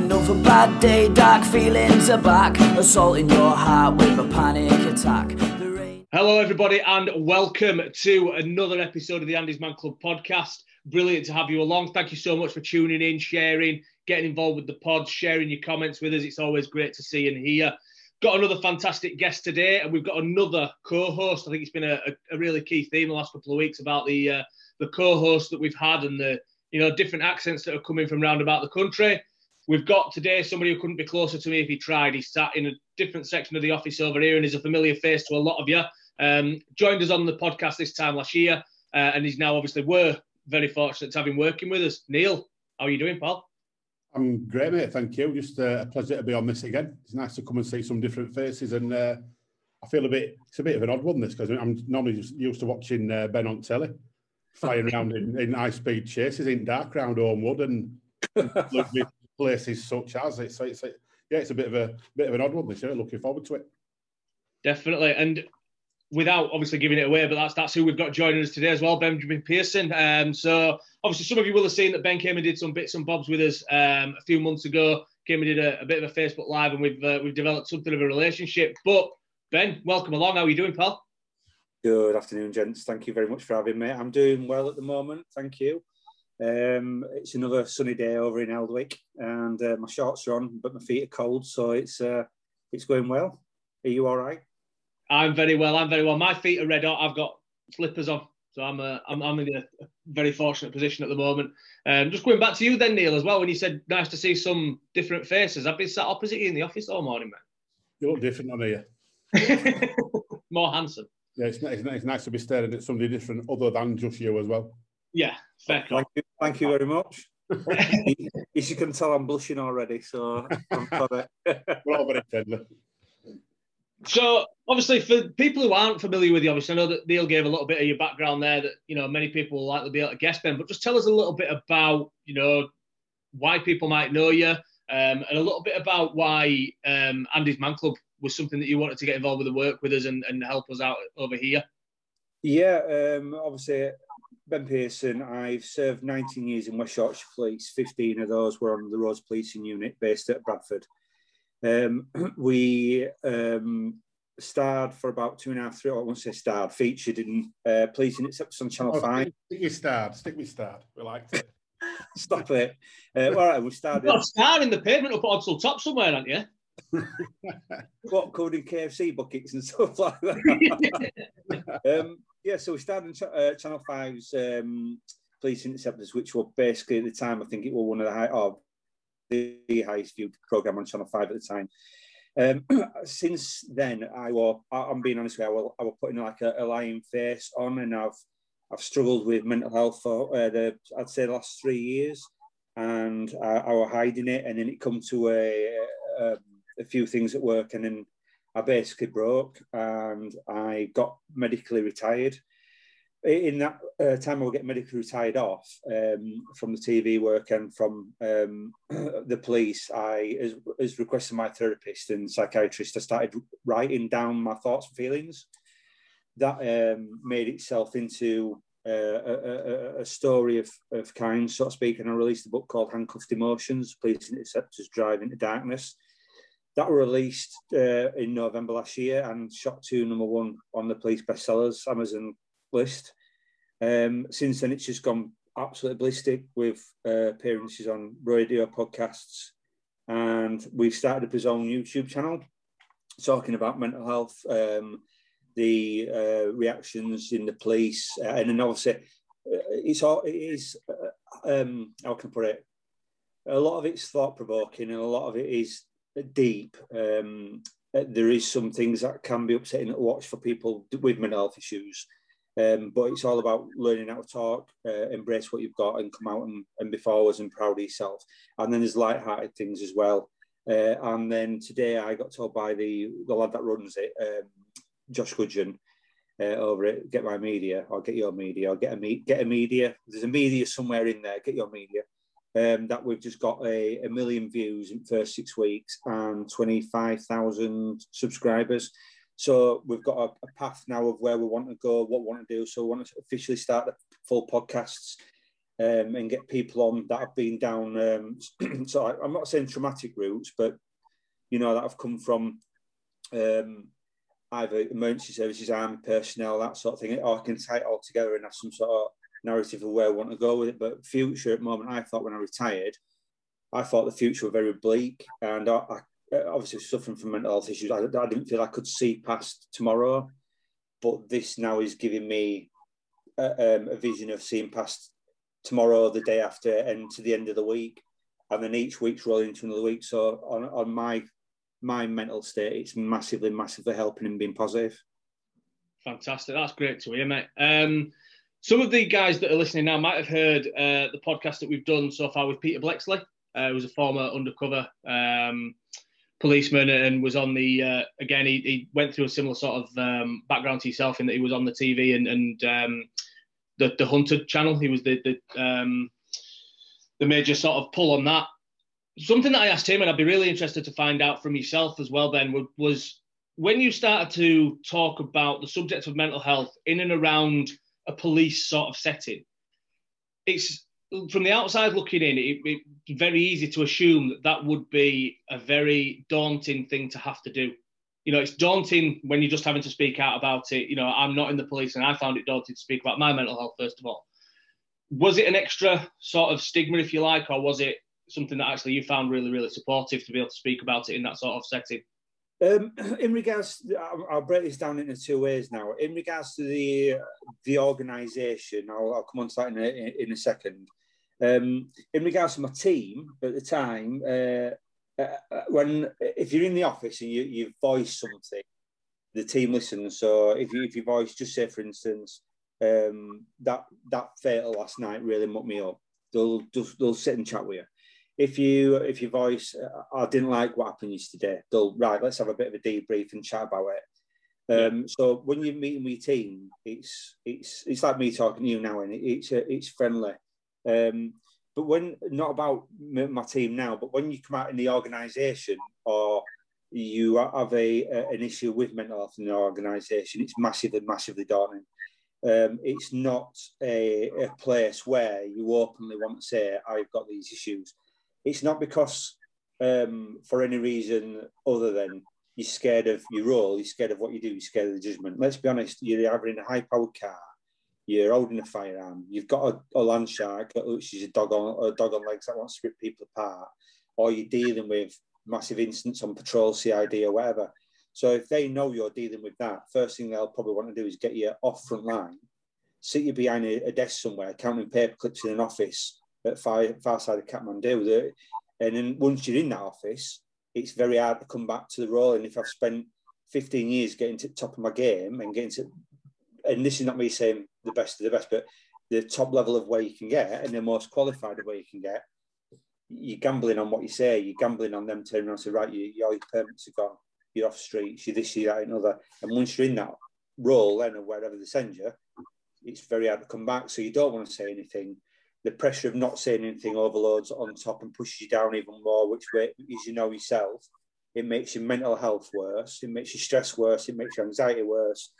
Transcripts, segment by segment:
another bad day, dark feelings are back, assaulting your heart with a panic attack. Hello, everybody, and welcome to another episode of the Andy's Man Club podcast. Brilliant to have you along. Thank you so much for tuning in, sharing, getting involved with the pod, sharing your comments with us. It's always great to see and hear. Got another fantastic guest today, and we've got another co-host. I think it's been a, a, really key theme the last couple of weeks about the uh, the co-hosts that we've had and the you know different accents that are coming from round about the country. We've got today somebody who couldn't be closer to me if he tried. He's sat in a different section of the office over here and is a familiar face to a lot of you. Um, joined us on the podcast this time last year, uh, and he's now obviously we're very fortunate to have him working with us. Neil, how are you doing, pal? I'm great, mate. Thank you. Just uh, a pleasure to be on this again. It's nice to come and see some different faces, and uh, I feel a bit. It's a bit of an odd one this because I'm normally just used to watching uh, Ben on telly, flying around in, in high speed chases in dark round Holme Wood and lovely places such as it. So it's like, yeah, it's a bit of a bit of an odd one this year. Looking forward to it. Definitely, and without obviously giving it away, but that's that's who we've got joining us today as well, Benjamin Pearson. Um, so obviously some of you will have seen that Ben came and did some bits and bobs with us um, a few months ago. Came and did a, a bit of a Facebook live, and we've uh, we've developed something of a relationship. But Ben, welcome along. How are you doing, pal? Good afternoon, gents. Thank you very much for having me. I'm doing well at the moment. Thank you. Um, it's another sunny day over in Eldwick, and uh, my shorts are on, but my feet are cold, so it's uh, it's going well. Are you all right? I'm very well. I'm very well. My feet are red hot. I've got slippers on, so I'm uh, I'm, I'm in a very fortunate position at the moment. Um, just going back to you then, Neil, as well. When you said nice to see some different faces, I've been sat opposite you in the office all morning, man. You look different on here. man. More handsome. Yeah, it's, it's, it's nice to be staring at somebody different other than just you as well. Yeah, fair Thank you, thank you very much. As you can tell, I'm blushing already, so I'm sorry. We're all very friendly. So obviously, for people who aren't familiar with you, obviously I know that Neil gave a little bit of your background there. That you know many people will likely be able to guess, Ben. But just tell us a little bit about you know why people might know you, um, and a little bit about why um, Andy's Man Club was something that you wanted to get involved with and work with us and, and help us out over here. Yeah, um, obviously, Ben Pearson. I've served 19 years in West Yorkshire Police. 15 of those were on the Roads Policing Unit based at Bradford. Um, we um, starred for about two and a half, three, I won't say starred, featured in uh, Police Interceptors on Channel Oh, 5. Stick with Stard. Stick with Stard. We liked it. Stop it. Uh, all right, we started. You've got a star in the pavement up at Odsal Top somewhere, aren't you? what covered in KFC buckets and stuff like that. um, yeah, so we started Ch- uh, Channel 5's um, Police Interceptors, which were basically at the time, I think it was one of the high, the highest viewed program on Channel 5 at the time. Um, since then, I was, I'm being honest with you, I was, I was putting like a, a lying face on, and I've I've struggled with mental health for uh, the I'd say the last three years, and I, I was hiding it, and then it come to a, a a few things at work, and then I basically broke, and I got medically retired. In that uh, time, I will get medically retired off um, from the TV work and from um, the police. I, as, as requested my therapist and psychiatrist, I started writing down my thoughts and feelings. That um, made itself into uh, a, a, a, story of, of kind, so to speak, and I released a book called Handcuffed Emotions, Police Interceptors Drive into Darkness. That were released uh, in November last year and shot to number one on the police bestsellers Amazon list. Um, since then, it's just gone absolutely ballistic with uh, appearances on radio podcasts, and we've started up his own YouTube channel talking about mental health, um, the uh, reactions in the police, uh, and then obviously uh, it's all it is. Uh, um, how can I put it? A lot of it's thought provoking, and a lot of it is deep. Um, there is some things that can be upsetting to watch for people with mental health issues. Um, but it's all about learning how to talk, uh, embrace what you've got, and come out and, and be forwards and proud of yourself. And then there's light-hearted things as well. Uh, and then today I got told by the the lad that runs it, um, Josh Gudgeon, uh, over at Get My Media or Get Your Media or Get a me- Get a Media. There's a media somewhere in there. Get Your Media. Um, that we've just got a, a million views in the first six weeks and 25,000 subscribers. So we've got a, a, path now of where we want to go, what we want to do. So we want to officially start the full podcasts um, and get people on that have been down. Um, so I, am not saying traumatic routes, but you know that have come from um, either emergency services, army personnel, that sort of thing, or I can tie it all together and have some sort of narrative of where I want to go with it. But future at the moment, I thought when I retired, I thought the future was very bleak, and I, I obviously suffering from mental health issues. I, I didn't feel I could see past tomorrow, but this now is giving me a, um, a vision of seeing past tomorrow, the day after, and to the end of the week, and then each week's rolling into another week. So on on my my mental state, it's massively, massively helping and being positive. Fantastic. That's great to hear, mate. Um, some of the guys that are listening now might have heard uh, the podcast that we've done so far with Peter Bleksley, uh, who was a former undercover um, policeman and was on the, uh, again, he, he, went through a similar sort of um, background to yourself in that he was on the TV and, and um, the, the Hunter channel. He was the, the, um, the major sort of pull on that something that I asked him, and I'd be really interested to find out from yourself as well, Ben, was when you started to talk about the subject of mental health in and around a police sort of setting. It's from the outside looking in, it, it's very easy to assume that that would be a very daunting thing to have to do. You know, it's daunting when you're just having to speak out about it. You know, I'm not in the police, and I found it daunting to speak about my mental health first of all. Was it an extra sort of stigma, if you like, or was it something that actually you found really, really supportive to be able to speak about it in that sort of setting? Um, in regards, I'll break this down into two ways now. In regards to the the organisation, I'll, I'll, come on to that in a, in a second. Um, in regards to my team at the time, uh, uh, when if you're in the office and you, you voice something, the team listens. So if you if you voice, just say for instance, um, that that fatal last night really mucked me up. They'll just they'll sit and chat with you if you if your voice uh, I didn't like what happened yesterday, they'll right, let's have a bit of a debrief and chat about it. Um, so when you're meeting with your team, it's it's it's like me talking to you now, and it's uh, it's friendly. Um, but when not about my team now, but when you come out in the organisation or you have a, a, an issue with mental health in the organisation, it's massively massively daunting. Um, it's not a, a place where you openly want to say I've got these issues it's not because um, for any reason other than you're scared of your role, you're scared of what you do, you're scared of the judgment. Let's be honest, you're in a high powered car, you're holding a firearm, you've got a, a land shark, which is a dog on a dog on legs that wants to rip people apart, or you're dealing with massive incidents on patrol, CID, or whatever. So if they know you're dealing with that, first thing they'll probably want to do is get you off front line, sit you behind a, a desk somewhere, counting paper clips in an office, at far, far side of Kathmandu. And then once you're in that office, it's very hard to come back to the role. And if I've spent 15 years getting to the top of my game and getting to, and this is not me saying the best of the best, but the top level of where you can get and the most qualified of where you can get, you're gambling on what you say. You're gambling on them turning around and say, right, you, your permits are gone. You're off streets. You're this, you're that, another. And once you're in that role, then or wherever they send you, it's very hard to come back. So you don't want to say anything the pressure of not saying anything overloads on top and pushes you down even more, which way, as you know yourself, it makes your mental health worse, it makes your stress worse, it makes your anxiety worse.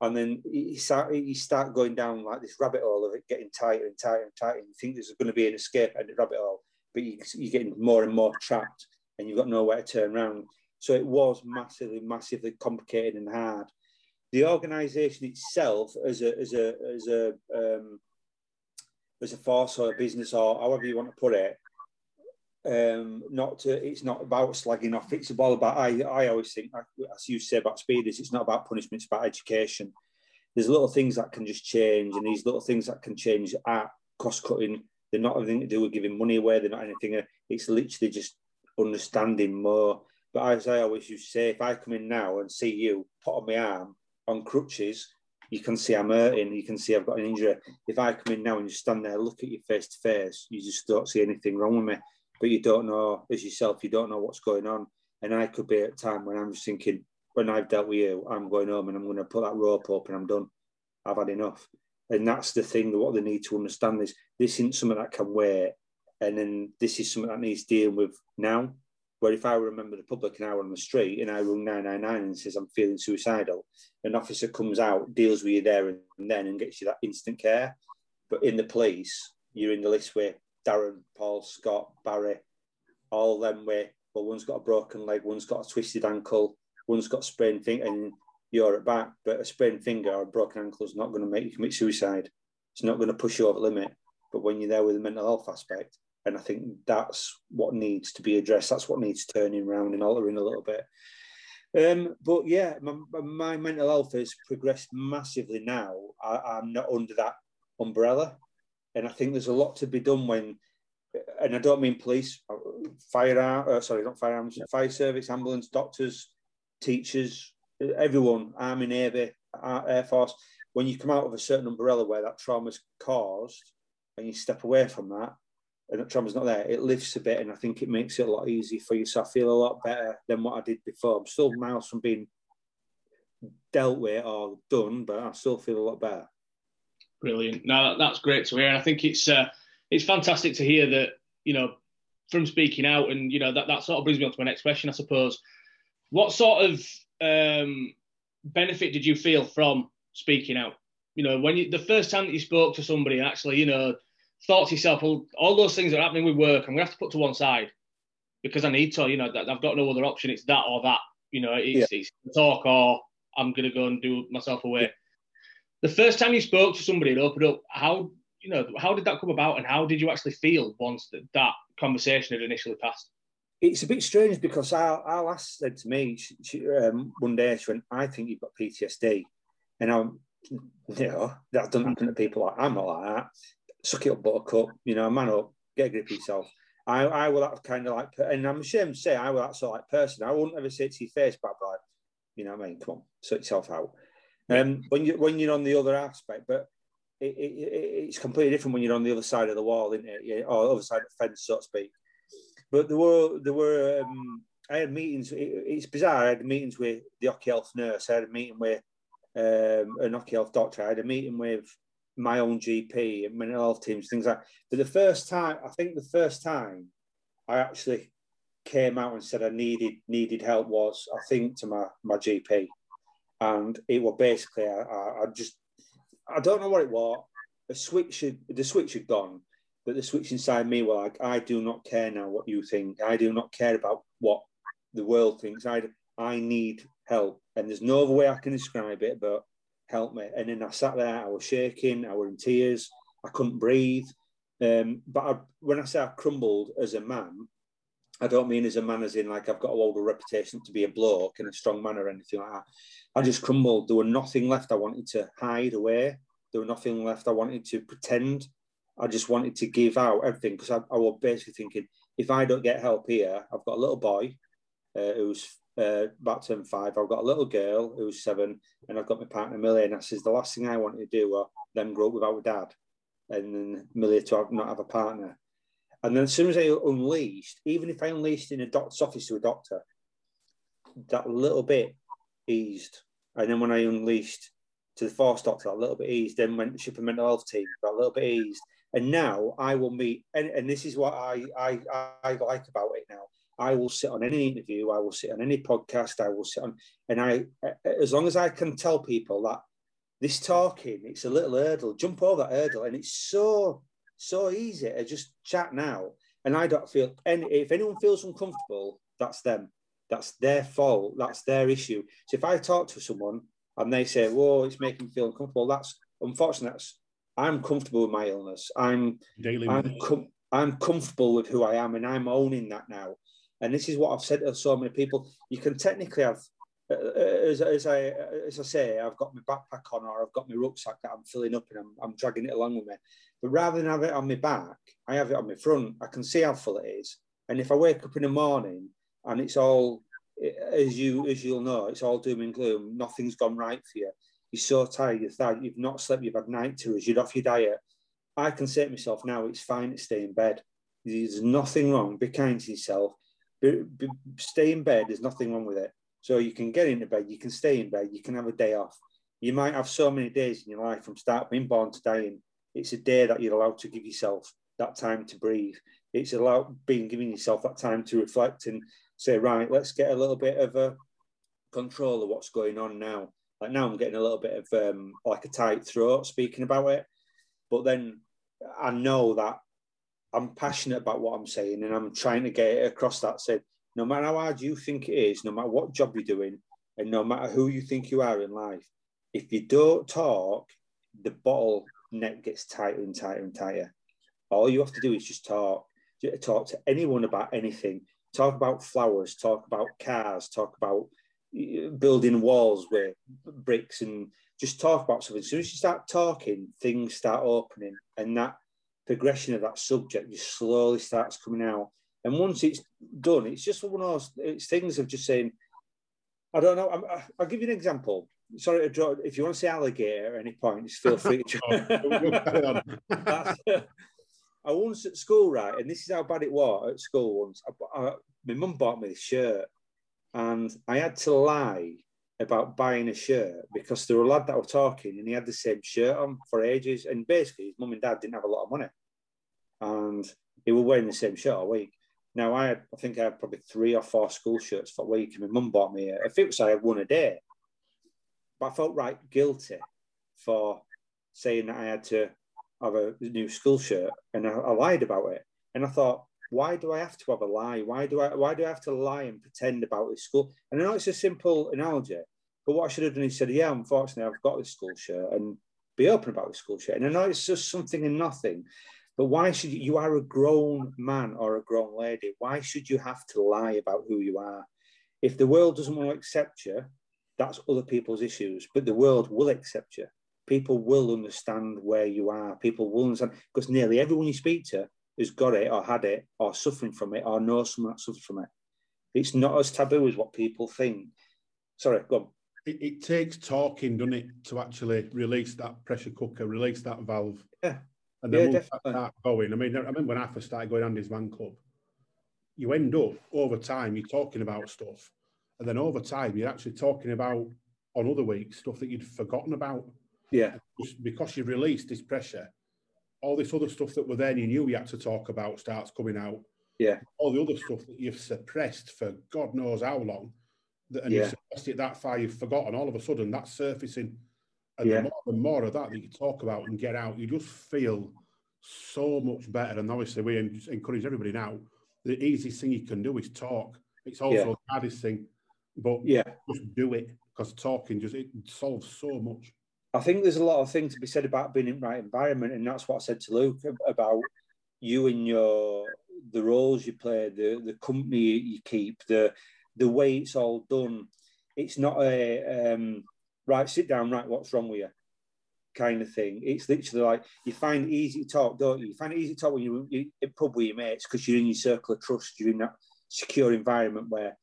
And then you start, you start going down like this rabbit hole of it getting tighter and tighter and tighter. And you think there's going to be an escape at the rabbit hole, but you, you're getting more and more trapped and you've got nowhere to turn around. So it was massively, massively complicated and hard. The organisation itself, as a, as a, as a, um, as a force or a business or however you want to put it. Um, not to, it's not about slagging off. It's all about. I, I always think, as you say about speeders, it's not about punishment. It's about education. There's little things that can just change, and these little things that can change are cost cutting. They're not anything to do with giving money away. They're not anything. It's literally just understanding more. But as I always used to say, if I come in now and see you put on my arm on crutches, you can see I'm hurting, you can see I've got an injury. If I come in now and you stand there, look at you face to face, you just don't see anything wrong with me. But you don't know, as yourself, you don't know what's going on. And I could be at a time when I'm just thinking, when I've dealt with you, I'm going home and I'm going to put that rope up and I'm done. I've had enough. And that's the thing, that what they need to understand is this isn't something that can wait. And then this is something that needs dealing with now. Where if I remember the public an hour on the street and I ring 999 and says I'm feeling suicidal, an officer comes out, deals with you there and then, and gets you that instant care. But in the police, you're in the list with Darren, Paul, Scott, Barry, all them way. Well, one's got a broken leg, one's got a twisted ankle, one's got sprained finger, and you're at back. But a sprained finger or a broken ankle is not going to make you commit suicide. It's not going to push you over the limit. But when you're there with the mental health aspect, and I think that's what needs to be addressed. That's what needs turning around and altering a little bit. Um, but yeah, my, my, mental health has progressed massively now. I, am not under that umbrella. And I think there's a lot to be done when, and I don't mean police, uh, fire, uh, sorry, not firearms, fire service, ambulance, doctors, teachers, everyone, Army, Navy, Air Force. When you come out of a certain umbrella where that trauma's caused and you step away from that, and trauma's not there, it lifts a bit, and I think it makes it a lot easier for you. So I feel a lot better than what I did before. I'm still miles from being dealt with or done, but I still feel a lot better. Brilliant. No, that's great to hear. And I think it's uh, it's fantastic to hear that you know from speaking out, and you know that that sort of brings me on to my next question, I suppose. What sort of um, benefit did you feel from speaking out? You know, when you the first time that you spoke to somebody, actually, you know, thought to yourself, well, all those things that are happening with work, I'm gonna have to put to one side because I need to. You know, I've got no other option. It's that or that. You know, it's, yeah. it's talk or I'm gonna go and do myself away. The first time you spoke to somebody and opened up, how you know, how did that come about, and how did you actually feel once that, that conversation had initially passed? It's a bit strange because our, our last said to me she, she, um, one day, she went, "I think you've got PTSD," and I'm, you know, that doesn't happen to people like I'm not like that suck it up, buttercup, you know, man up, get a grip of yourself. I, I will that kind of like, and I'm ashamed to say I will that sort of like person. I wouldn't ever say it to your face, but like, you know what I mean? Come on, sort yourself out. Um, when you when you're on the other aspect, but it, it, it's completely different when you're on the other side of the wall, isn't it? Yeah, or other side of the fence, so to speak. But there were there were um, I had meetings. It, it's bizarre. I had meetings with the Hockey Health nurse. I had a meeting with um, an Hockey Health doctor. I had a meeting with my own GP and mental health teams, things like. But the first time, I think the first time I actually came out and said I needed needed help was I think to my my GP, and it was basically I, I, I just I don't know what it was. The switch had, the switch had gone, but the switch inside me was like I do not care now what you think. I do not care about what the world thinks. I I need help, and there's no other way I can describe it. But help me. And then I sat there, I was shaking, I was in tears, I couldn't breathe. Um, but I, when I say I crumbled as a man, I don't mean as a man as in like I've got a older reputation to be a bloke in a strong man or anything like that. I just crumbled. There was nothing left I wanted to hide away. There was nothing left I wanted to pretend. I just wanted to give out everything because I, I was basically thinking, if I don't get help here, I've got a little boy uh, who's uh, about turn five. I've got a little girl who's seven, and I've got my partner Millie. And I says the last thing I wanted to do was them grow up without dad, and then Millie to have, not have a partner. And then as soon as I unleashed, even if I unleashed in a doctor's office to a doctor, that little bit eased. And then when I unleashed to the force doctor, that little bit eased. Then went to a mental health team, that little bit eased. And now I will meet, and, and this is what I, I I like about it now. I will sit on any interview, I will sit on any podcast, I will sit on, and I, as long as I can tell people that this talking, it's a little hurdle, jump over that hurdle, and it's so, so easy to just chat now. And I don't feel, and if anyone feels uncomfortable, that's them. That's their fault. That's their issue. So if I talk to someone and they say, "Whoa, it's making me feel uncomfortable," that's unfortunate. That's, I'm comfortable with my illness. I'm Daily I'm, com- I'm comfortable with who I am, and I'm owning that now. And this is what I've said to so many people. You can technically have, uh, uh, as, as, I as I say, I've got my backpack on or I've got my rucksack that I'm filling up and I'm, I'm dragging it along with me. But rather than have it on my back, I have it on my front. I can see how full it is. And if I wake up in the morning and it's all, as you as you'll know, it's all doom and gloom. Nothing's gone right for you. You're so tired. You're tired. You've not slept. You've had night terrors. You're off your diet. I can say to myself now, it's fine to stay in bed. There's nothing wrong. Be kind to yourself stay in bed. There's nothing wrong with it. So you can get into bed. You can stay in bed. You can have a day off. You might have so many days in your life from start being born to dying. It's a day that you're allowed to give yourself that time to breathe. It's allowed being giving yourself that time to reflect and say, right, let's get a little bit of a control of what's going on now. Like now, I'm getting a little bit of um, like a tight throat speaking about it. But then I know that I'm passionate about what I'm saying and I'm trying to get it across that said, no matter how hard you think it is, no matter what job you're doing, and no matter who you think you are in life, if you don't talk, the bottle neck gets tighter and tighter and tighter. All you have to do is just talk. Talk to anyone about anything. Talk about flowers. Talk about cars. Talk about uh, building walls with bricks and just talk about something. As soon as you start talking, things start opening, and that progression of that subject just slowly starts coming out. And once it's done, it's just one of those it's things of just saying, I don't know. i will give you an example. Sorry to draw. If you want to say alligator at any point, just feel free to. Oh, I once at school, right, and this is how bad it was at school once. I, I, my mum bought me this shirt, and I had to lie about buying a shirt because there were a lad that were talking and he had the same shirt on for ages. And basically, his mum and dad didn't have a lot of money. And he were wearing the same shirt all week. Now, I had, I think I had probably three or four school shirts for a week. And my mum bought me, a, if it was, I had one a day. But I felt right guilty for saying that I had to have a new school shirt. And I, I lied about it. And I thought, why do I have to have a lie? Why do I why do I have to lie and pretend about this school? And I know it's a simple analogy, but what I should have done is said, yeah, unfortunately, I've got this school shirt and be open about the school shirt. And I know it's just something and nothing, but why should you, you are a grown man or a grown lady? Why should you have to lie about who you are? If the world doesn't want to accept you, that's other people's issues, but the world will accept you. People will understand where you are. People will understand because nearly everyone you speak to who's got it or had it or suffering from it or knows someone that suffers from it. It's not as taboo as what people think. Sorry, go on. It, it takes talking, doesn't it, to actually release that pressure cooker, release that valve. Yeah. And then yeah, start going. I mean, I remember when I first started going Andy's Man Club, you end up over time, you're talking about stuff. And then over time, you're actually talking about on other weeks stuff that you'd forgotten about. Yeah. Because you've released this pressure, all this other stuff that were then you knew you had to talk about starts coming out. Yeah. All the other stuff that you've suppressed for God knows how long, that, and yeah. you've suppressed it that far, you've forgotten. All of a sudden, that's surfacing. And yeah. the, more, the more of that that you talk about and get out, you just feel so much better. And obviously, we encourage everybody now. The easiest thing you can do is talk. It's also yeah. the hardest thing, but yeah, just do it because talking just it solves so much. I think there's a lot of things to be said about being in the right environment, and that's what I said to Luke about you and your the roles you play, the the company you keep, the the way it's all done. It's not a um, right. Sit down. Right. What's wrong with you? Kind of thing. It's literally like you find it easy to talk, don't you? You find it easy to talk when you're in pub with your mates because you're in your circle of trust. You're in that secure environment where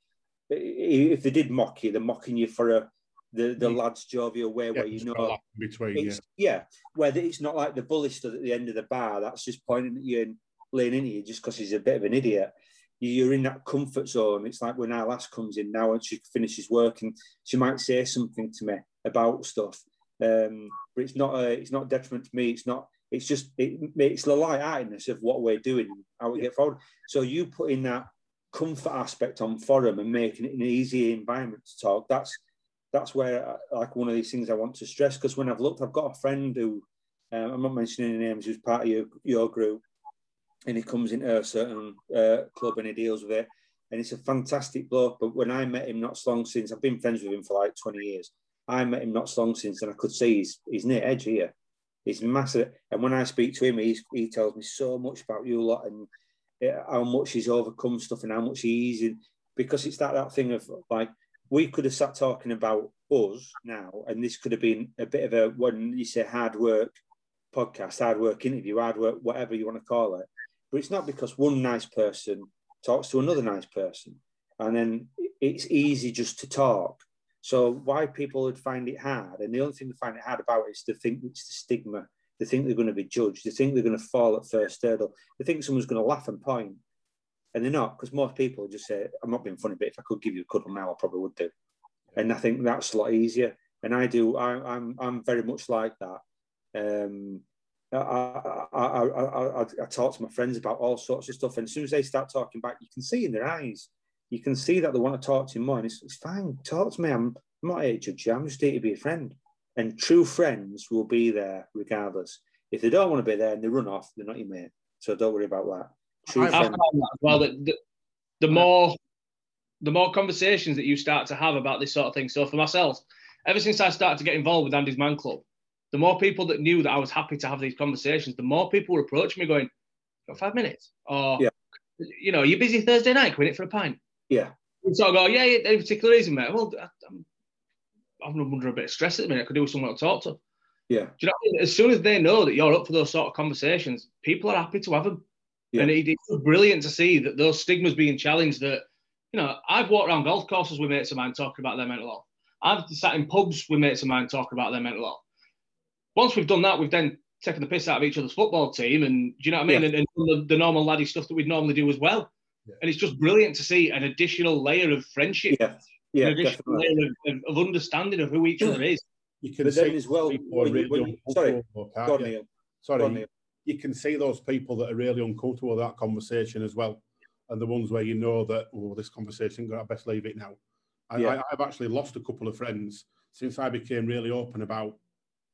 if they did mock you, they're mocking you for a the the lads jovial way yeah, where you know between yeah. yeah where it's not like the bully stood at the end of the bar that's just pointing at you and laying into you just because he's a bit of an idiot. You're in that comfort zone. It's like when our last comes in now and she finishes work and she might say something to me about stuff um, but it's not a, it's not detriment to me. It's not it's just it makes the light-heartedness of what we're doing how we yeah. get forward. So you put in that comfort aspect on forum and making it an easy environment to talk that's that's where like one of these things I want to stress because when I've looked, I've got a friend who um, I'm not mentioning any names, who's part of your, your group, and he comes into a certain uh, club and he deals with it, and it's a fantastic bloke. But when I met him not so long since, I've been friends with him for like 20 years. I met him not so long since, and I could see he's he's near edge here. He's massive, and when I speak to him, he's, he tells me so much about you lot and uh, how much he's overcome stuff and how much he's in because it's that that thing of like we could have sat talking about us now, and this could have been a bit of a when you say hard work podcast, hard work interview, hard work, whatever you want to call it. But it's not because one nice person talks to another nice person, and then it's easy just to talk. So why people would find it hard, and the only thing they find it hard about is to think it's the stigma. They think they're going to be judged. They think they're going to fall at first hurdle. They think someone's going to laugh and point and they're not because most people just say, "I'm not being funny, but if I could give you a cuddle now, I probably would do." And I think that's a lot easier. And I do. I, am I'm, I'm very much like that. Um, I, I, I, I, I talk to my friends about all sorts of stuff, and as soon as they start talking back, you can see in their eyes, you can see that they want to talk to you more. And it's, it's fine. Talk to me. I'm, I'm not here to judge you. I'm just here to be a friend. And true friends will be there regardless. If they don't want to be there and they run off, they're not your mate. So don't worry about that. True I- found that as well. That the, the more the more conversations that you start to have about this sort of thing. So for myself, ever since I started to get involved with Andy's Man Club, the more people that knew that I was happy to have these conversations, the more people were approaching me going, "Got five minutes?" Or, Yeah. you know, you're busy Thursday night? We hit for a pint? yeah, And so I go, "Yeah, yeah." Any particular reason, mate? Well, I'm, I'm under a bit of stress at the minute. I could do with someone to talk to. yeah, Do you know what I mean? As soon as they know that you're up for those sort of conversations, people are happy to have them. Yeah. And it, it's brilliant to see that those stigmas being challenged. That, you know, I've walked around golf courses with mates of mine talking about their mental health. I've sat in pubs with mates of mine talking about their mental health. Once we've done that, we've then taken the piss out of each other's football team. And do you know what I mean? Yeah. And, and the, the normal laddie stuff that we'd normally do as well. Yeah. And it's just brilliant to see an additional layer of friendship, yeah, yeah, an additional definitely. layer of, of, of understanding of who each other is. You can But then as well, when really when sorry, uncomfortable, can't Go on, you? Neil. Sorry, Go on, Neil. You can see those people that are really uncomfortable with that conversation as well, and the ones where you know that oh, this conversation, I best leave it now. I, Yeah. I, I've actually lost a couple of friends since I became really open about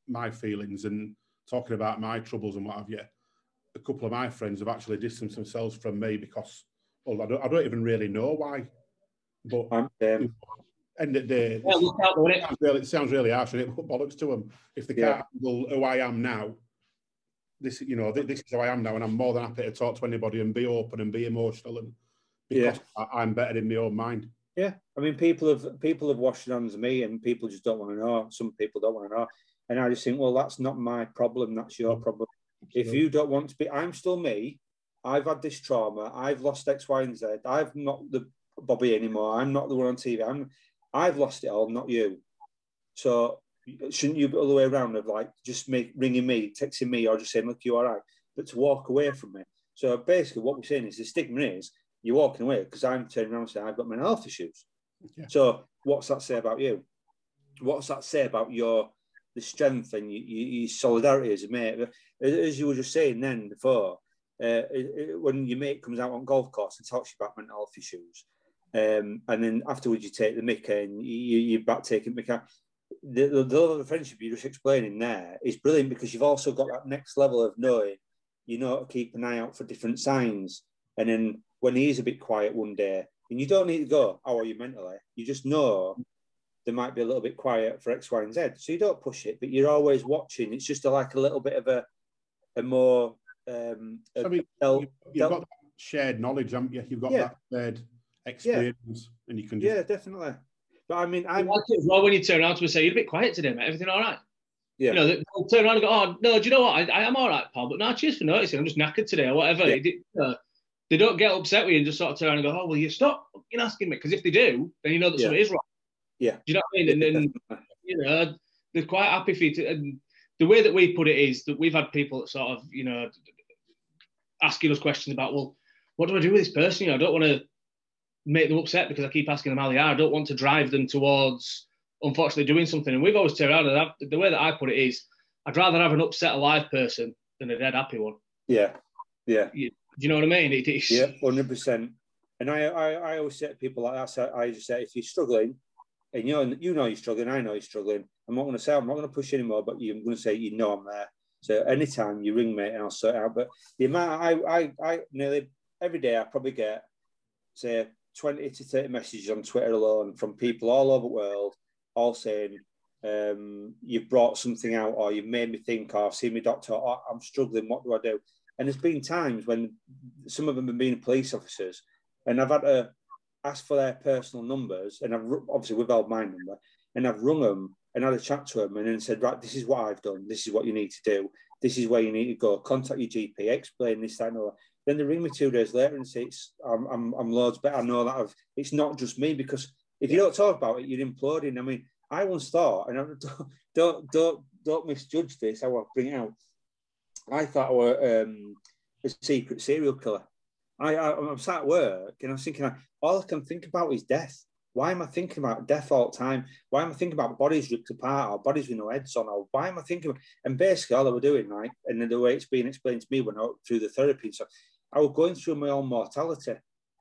my feelings and talking about my troubles and what have you. A couple of my friends have actually distanced themselves from me because, well, I don't, I don't even really know why. But I'm, um, end of the day, Yeah, look out, it sounds really, it sounds really harsh, and it put bollocks to them. If they Yeah. can't handle who I am now, this, you know, this is how I am now, and I'm more than happy to talk to anybody and be open and be emotional, and because I, I'm better in my own mind. Yeah, I mean, people have people have washed hands of me, and people just don't want to know. Some people don't want to know, and I just think, well, that's not my problem. That's your mm. problem. If you don't want to be, I'm still me. I've had this trauma. I've lost X, Y, and Z. I've not the Bobby anymore. I'm not the one on TV. I'm, I've lost it all, not you. So shouldn't you be all the way around of like just me ringing me, texting me, or just saying, "Look, you all right?" But to walk away from me. So basically, what we're saying is the stigma is you're walking away because I'm turning around and saying I've got mental health issues. Yeah. So what's that say about you? What's that say about your the strength and your, your, solidarity as a mate? As- you were just saying then before, uh, it- it- when your mate comes out on golf course and talks to you about mental health issues, um, and then afterwards you take the mick and you, you're back taking the mick. The, the, the level of friendship you're just explaining there is brilliant because you've also got that next level of knowing you know to keep an eye out for different signs. And then when he is a bit quiet one day, and you don't need to go, how are you mentally? You just know they might be a little bit quiet for X, Y, and Z. So you don't push it, but you're always watching. It's just a, like a little bit of a a more um a I mean, del- you've, you've del- got that shared knowledge, haven't you? You've got Yeah. that shared experience, and you can just yeah, definitely. But I mean, I I'm like as well when you turn around to me and say, You're a bit quiet today, mate. Everything all right? yeah, You know, they'll turn around and go, Oh, no, do you know what? I, I am all right, pal. But no, cheers for noticing. I'm just knackered today or whatever. Yeah. You know, they don't get upset with you and just sort of turn around and go, Oh, well, you stop fucking asking me. Because if they do, then you know that Yeah. something is wrong. Yeah. Do you know what I mean? And, then you know, they're quite happy for you to. And the way that we put it is that we've had people that sort of, you know, asking us questions about, well, what do I do with this person? You know, I don't want to make them upset because I keep asking them how they are. I don't want to drive them towards, unfortunately, doing something. And we've always turned around and I've, the way that I put it is, I'd rather have an upset alive person than a dead happy one. yeah, yeah, Do you know what I mean? It, it's, yeah, hundred percent. And I, I, I always say to people like that, so I just say, if you're struggling, and you know, you know you're struggling, I know you're struggling. I'm not going to say I'm not going to push anymore, but you're going to say you know I'm there. So anytime you ring me and I'll sort it out. But the amount I, I, I nearly every day I probably get say 20 to 30 messages on Twitter alone from people all over the world, all saying um, you've brought something out or you've made me think or I've seen my doctor or I'm struggling, what do I do? And there's been times when some of them have been police officers and I've had to ask for their personal numbers and I've obviously withheld my number and I've rung them and had a chat to them and then said, right, this is what I've done. This is what you need to do. This is where you need to go. Contact your GP, explain this, that, and all. Then they ring me two days later and say, it's, I'm, I'm, I'm loads better. I know that I've, it's not just me because if you don't talk about it, you're imploding. I mean, I once thought, and I don't, don't, don't, don't misjudge this, I want to bring it out. I thought I were um, a secret serial killer. I, I, I'm sat at work and I was thinking, all I can think about is death. Why am I thinking about death all the time? Why am I thinking about bodies ripped apart or bodies with no heads on? Or why am I thinking? And basically, all I was doing, right, and then the way it's being explained to me when I went through the therapy, so I was going through my own mortality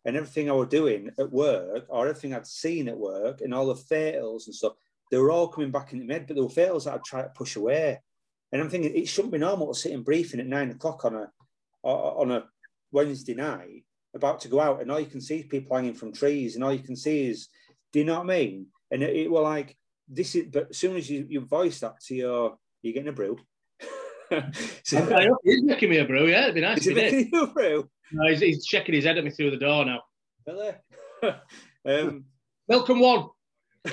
and everything I was doing at work or everything I'd seen at work and all the fatals and stuff, they were all coming back into my head, but they were fatals that I'd try to push away. And I'm thinking it shouldn't be normal to sit in briefing at nine o'clock on a on a Wednesday night, about to go out, and all you can see is people hanging from trees, and all you can see is, do you know what I mean? And it, it were like this is, but as soon as you, you voice that to your, you're getting a brew. So, he's making me a brew, yeah. It'd be nice. Is he making you a brew? No, he's, he's checking his head at me through the door now. Really? um, Welcome one.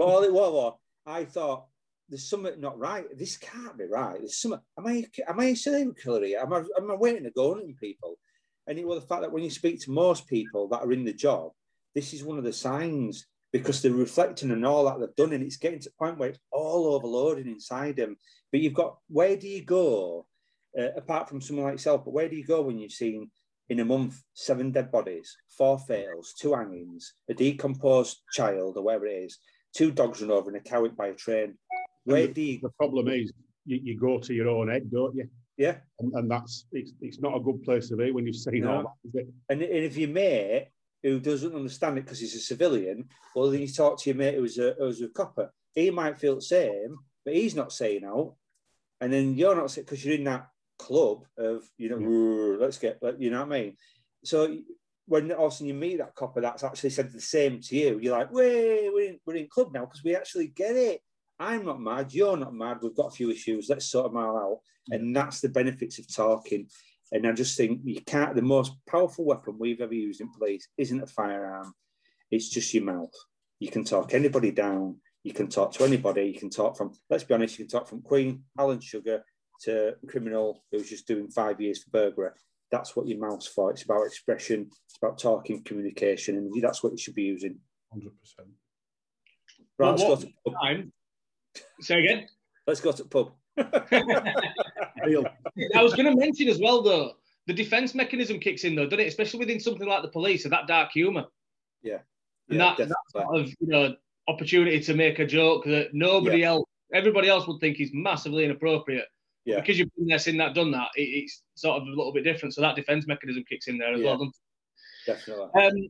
all it was, I thought there's something not right. This can't be right. There's something. Am I? Am I a serial killer here? Am I? Am I waiting to go on you people? And it was the fact that when you speak to most people that are in the job, this is one of the signs because they're reflecting on all that they've done, and it's getting to the point where it's all overloading inside them. But you've got where do you go uh, apart from someone like yourself? But where do you go when you've seen in a month seven dead bodies, four fails, two hangings, a decomposed child or whatever it is, two dogs run over and a cow hit by a train? Where the, do you... the problem is you, you, go to your own head, don't you? Yeah, and, and that's it's, it's not a good place to be when you've seen no. all that, is it? And, and if your mate who doesn't understand it because he's a civilian, well, then you talk to your mate who's a, who's a copper. He might feel the same, but he's not saying out. And then you're not saying because you're in that club of, you know, let's get, you know what I mean? So when all of a sudden you meet that copper that's actually said the same to you, you're like, we're in, we're in club now because we actually get it. I'm not mad, you're not mad, we've got a few issues, let's sort them all out. And that's the benefits of talking. And I just think you can't, the most powerful weapon we've ever used in police isn't a firearm, it's just your mouth. You can talk anybody down, you can talk to anybody, you can talk from, let's be honest, you can talk from Queen, Alan Sugar to criminal who's just doing five years for burglary. That's what your mouth's for. It's about expression, it's about talking, communication, and that's what you should be using. 100%. Right, well, let's go to time. Say again. Let's go to the pub. I was going to mention as well, though, the defence mechanism kicks in, though, doesn't it? Especially within something like the police, and that dark humour. Yeah. And yeah, that, that sort of you know opportunity to make a joke that nobody yeah. else, everybody else would think is massively inappropriate. Yeah. Because you've been there, seen that, done that, it, it's sort of a little bit different. So that defence mechanism kicks in there as yeah. well. Definitely. Um,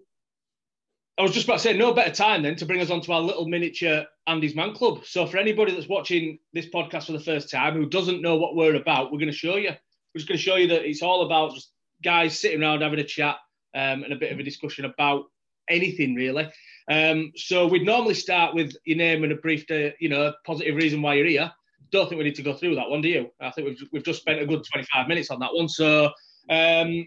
I was just about to say, no better time then to bring us on to our little miniature Andy's Man Club. So, for anybody that's watching this podcast for the first time who doesn't know what we're about, we're going to show you. We're just going to show you that it's all about just guys sitting around having a chat um, and a bit of a discussion about anything really. Um, so, we'd normally start with your name and a brief, uh, you know, positive reason why you're here. Don't think we need to go through that one, do you? I think we've, we've just spent a good 25 minutes on that one. So, um,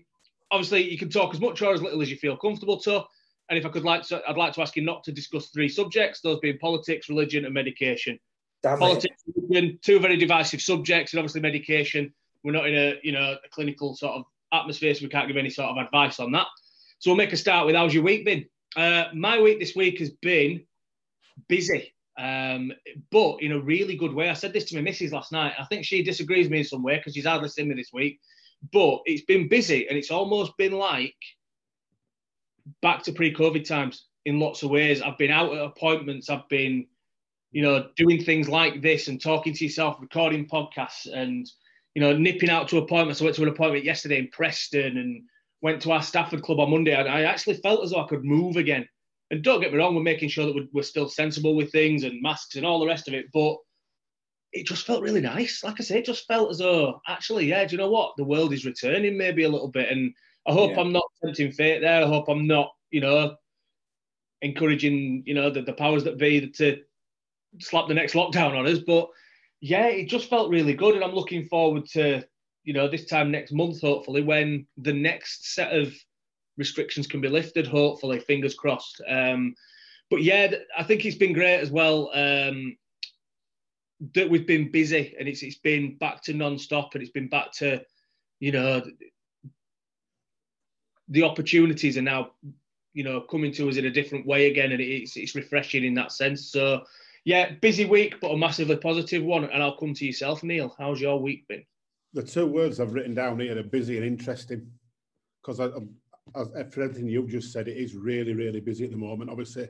obviously, you can talk as much or as little as you feel comfortable to. And if I could like to, I'd like to ask you not to discuss three subjects, those being politics, religion, and medication. Damn politics, religion, two very divisive subjects, and obviously medication. We're not in a you know a clinical sort of atmosphere, so we can't give any sort of advice on that. So we'll make a start with how's your week been? Uh, my week this week has been busy, um, but in a really good way. I said this to my missus last night. I think she disagrees with me in some way because she's hardly seen me this week. But it's been busy, and it's almost been like back to pre-COVID times in lots of ways. I've been out at appointments. I've been, you know, doing things like this and talking to yourself, recording podcasts, and you know, nipping out to appointments. I went to an appointment yesterday in Preston and went to our Stafford club on Monday. And I actually felt as though I could move again. And don't get me wrong, we're making sure that we're still sensible with things and masks and all the rest of it. But it just felt really nice. Like I say, it just felt as though actually, yeah, do you know what? The world is returning maybe a little bit. And I hope yeah. I'm not tempting fate there. I hope I'm not, you know, encouraging, you know, the, the powers that be to slap the next lockdown on us. But yeah, it just felt really good. And I'm looking forward to, you know, this time next month, hopefully, when the next set of restrictions can be lifted, hopefully, fingers crossed. Um, but yeah, I think it's been great as well. Um, that we've been busy and it's it's been back to non-stop and it's been back to you know the opportunities are now, you know, coming to us in a different way again, and it's it's refreshing in that sense. So, yeah, busy week, but a massively positive one. And I'll come to yourself, Neil. How's your week been? The two words I've written down here are busy and interesting, because for everything you've just said, it is really, really busy at the moment. Obviously,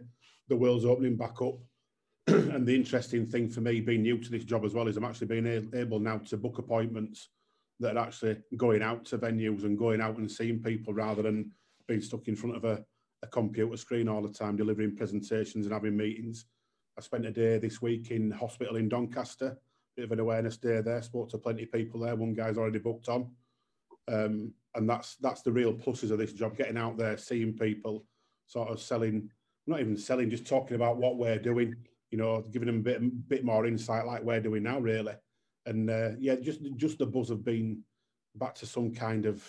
the world's opening back up. and the interesting thing for me, being new to this job as well, is I'm actually being able now to book appointments that are actually going out to venues and going out and seeing people rather than being stuck in front of a, a computer screen all the time, delivering presentations and having meetings. I spent a day this week in hospital in Doncaster bit of an awareness day there. Spoke to plenty of people there. One guy's already booked on, um, and that's that's the real pluses of this job: getting out there, seeing people, sort of selling, not even selling, just talking about what we're doing. You know, giving them a bit bit more insight, like we're doing now, really. And uh, yeah, just just the buzz of being back to some kind of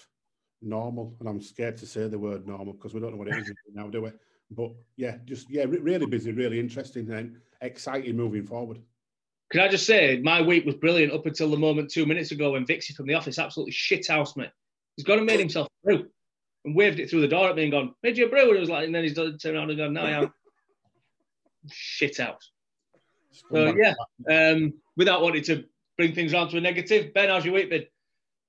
normal. And I'm scared to say the word normal because we don't know what it is now, do we? But yeah, just yeah, really busy, really interesting, and exciting moving forward. Can I just say, my week was brilliant up until the moment two minutes ago when Vixie from the office absolutely shit house me. He's gone and made himself through and waved it through the door at me and gone, made you a brew? And it was like, and then he's done, turned around and gone, no, I am. shit out." So, yeah, um, without wanting to bring things around to a negative, Ben, how's your week been?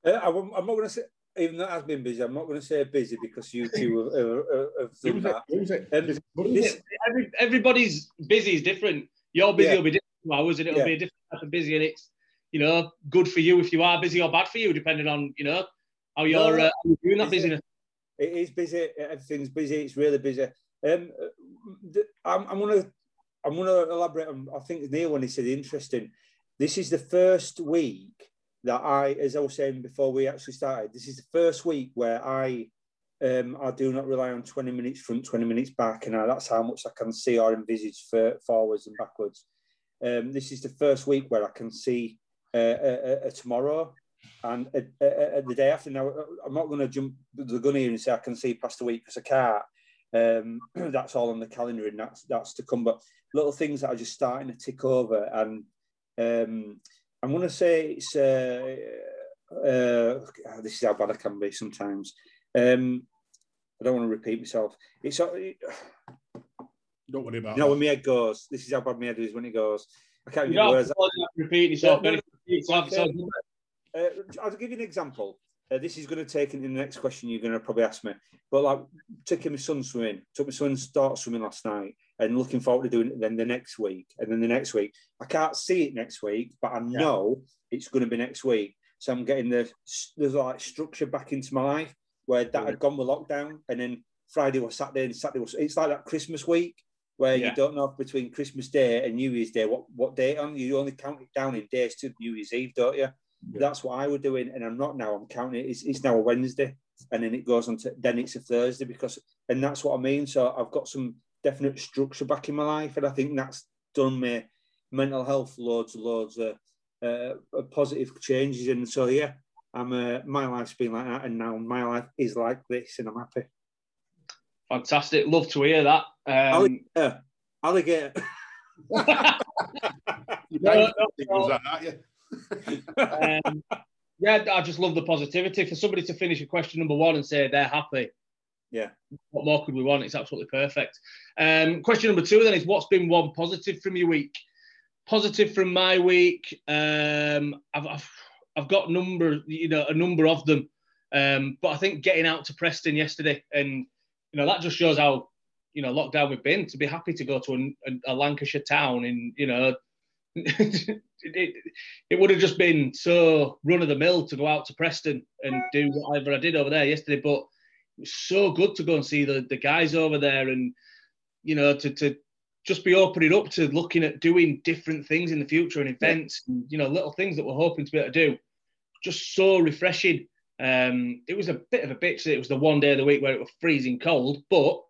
Uh, I, am not going to say, even though it has been busy, I'm not going to say busy because you two have, have, have done that. This, Every, everybody's busy is different. Your busy yeah. will be different hours and it'll yeah. be a different type of busy and it's, you know, good for you if you are busy or bad for you, depending on, you know, how you're, no, uh, doing that busyness. It is busy. Everything's busy. It's really busy. Um, I'm, I'm going to I'm going to elaborate on, I think Neil, when he said interesting, this is the first week that I, as I was saying before we actually started, this is the first week where I um, I do not rely on 20 minutes front, 20 minutes back, and that's how much I can see or envisage for forwards and backwards. Um, this is the first week where I can see uh, a, a, a tomorrow and a, the day after. Now, I'm not going to jump the gun here and say I can see past the week because I can't. Um, that's all on the calendar and that's that's to come. But little things that are just starting to tick over, and um, I'm going to say it's uh, uh, this is how bad I can be sometimes. Um, I don't want to repeat myself. It's uh, don't worry about. You know when my head goes. This is how bad my head is when it goes. I can't you words. Repeat yourself. No, no, no, uh, I'll give you an example. Uh, this is going to take into the next question you're going to probably ask me. But like taking my son swimming, took my son start swimming last night, and looking forward to doing it then the next week, and then the next week. I can't see it next week, but I know yeah. it's going to be next week. So I'm getting the there's like structure back into my life where that had gone with lockdown, and then Friday was Saturday, and Saturday was. It's like that Christmas week where yeah. you don't know between Christmas Day and New Year's Day what what date on. You only count it down in days to New Year's Eve, don't you? Yeah. That's what I was doing, and I'm not now. I'm counting it. It's, it's now a Wednesday, and then it goes on to then it's a Thursday because, and that's what I mean. So I've got some definite structure back in my life, and I think that's done me mental health loads and loads of uh, positive changes. And so yeah, I'm uh, my life's been like that, and now my life is like this, and I'm happy. Fantastic, love to hear that. Um, alligator, alligator. you no, no, no. Um, yeah, I just love the positivity. For somebody to finish a question number one and say they're happy, yeah, what more could we want? It's absolutely perfect. Um, question number two then is what's been one positive from your week? Positive from my week. Um, I've, I've, I've got number, you know, a number of them. Um, but I think getting out to Preston yesterday, and you know, that just shows how you know locked down we've been. To be happy to go to a, a, a Lancashire town in you know it, it would have just been so run of the mill to go out to Preston and do whatever I did over there yesterday. But was so good to go and see the, the guys over there and, you know, to, to just be opening up to looking at doing different things in the future and events, yeah. and, you know, little things that we're hoping to be able to do. Just so refreshing. Um, it was a bit of a bitch that it was the one day of the week where it was freezing cold, but,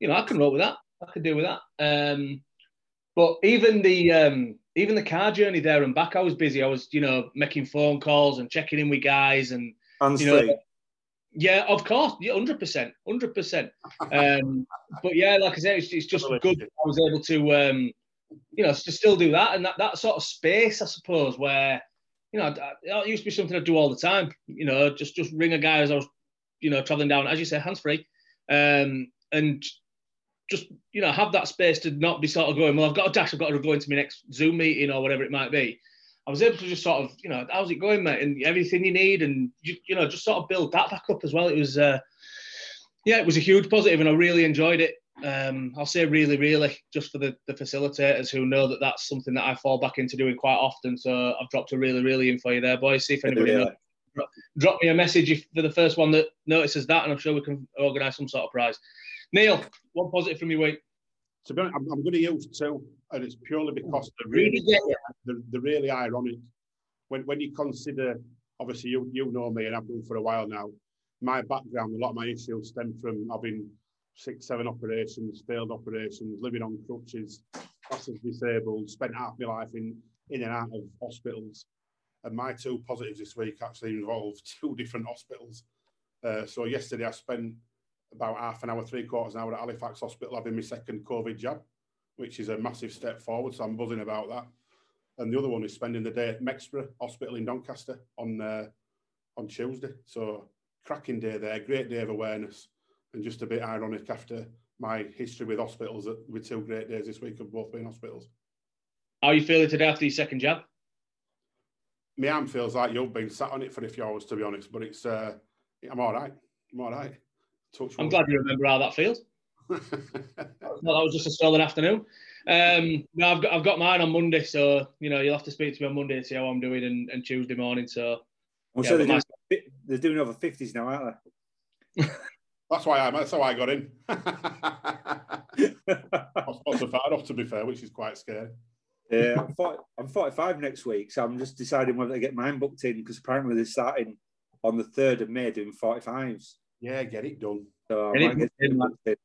you know, I can roll with that. I can deal with that. Um, but even the um, even the car journey there and back, I was busy. I was, you know, making phone calls and checking in with guys and, and you know, yeah, of course, yeah, hundred percent, hundred percent. Um, but yeah, like I said, it's, it's just good. I was able to, um, you know, to still do that and that, that sort of space, I suppose, where you know, it used to be something I do all the time. You know, just just ring a guy as I was, you know, traveling down, as you say, hands free, um, and just you know have that space to not be sort of going well i've got a dash i've got to go into my next zoom meeting or whatever it might be i was able to just sort of you know how's it going mate? And everything you need and you, you know just sort of build that back up as well. It was uh yeah it was a huge positive and i really enjoyed it. Um i'll say really really just for the, the facilitators who know that that's something that i fall back into doing quite often. So i've dropped a really really in for you there boys. See if anybody yeah. knows. Drop me a message if for the first one that notices that and i'm sure we can organise some sort of prize. Neil, one positive from your week. to be honest, I'm, I'm going to use two, and it's purely because they're really, they're, they're really ironic. When when you consider, obviously, you you know me, and I've done for a while now. My background, a lot of my issues stem from having six, seven operations, failed operations, living on crutches, massive disabled, spent half my life in in and out of hospitals. And my two positives this week actually involved two different hospitals. Uh, so yesterday I spent about half an hour, three quarters an hour at Halifax Hospital having my second COVID jab, which is a massive step forward. So I'm buzzing about that. And the other one is spending the day at Mexborough Hospital in Doncaster on uh, on Tuesday. So cracking day there, great day of awareness, and just a bit ironic after my history with hospitals with two great days this week of both being hospitals. How are you feeling today after your second jab? My arm feels like you've been sat on it for a few hours, to be honest, but it's uh, I'm all right. I'm all right. Touch I'm glad you remember how that feels. Well, that was just a stolen afternoon. Um, no, I've got I've got mine on Monday, so you know you'll have to speak to me on Monday to see how I'm doing, and, and Tuesday morning. So, well, yeah, so they're, doing, they're doing over fifties now, aren't they? that's why I that's how I got in. I was supposed to fire off, to be fair, which is quite scary. Yeah, I'm, 40, I'm 45 next week, so I'm just deciding whether to get mine booked in because apparently they're starting on the 3rd of May doing 45s. Yeah, get it done. So get I might get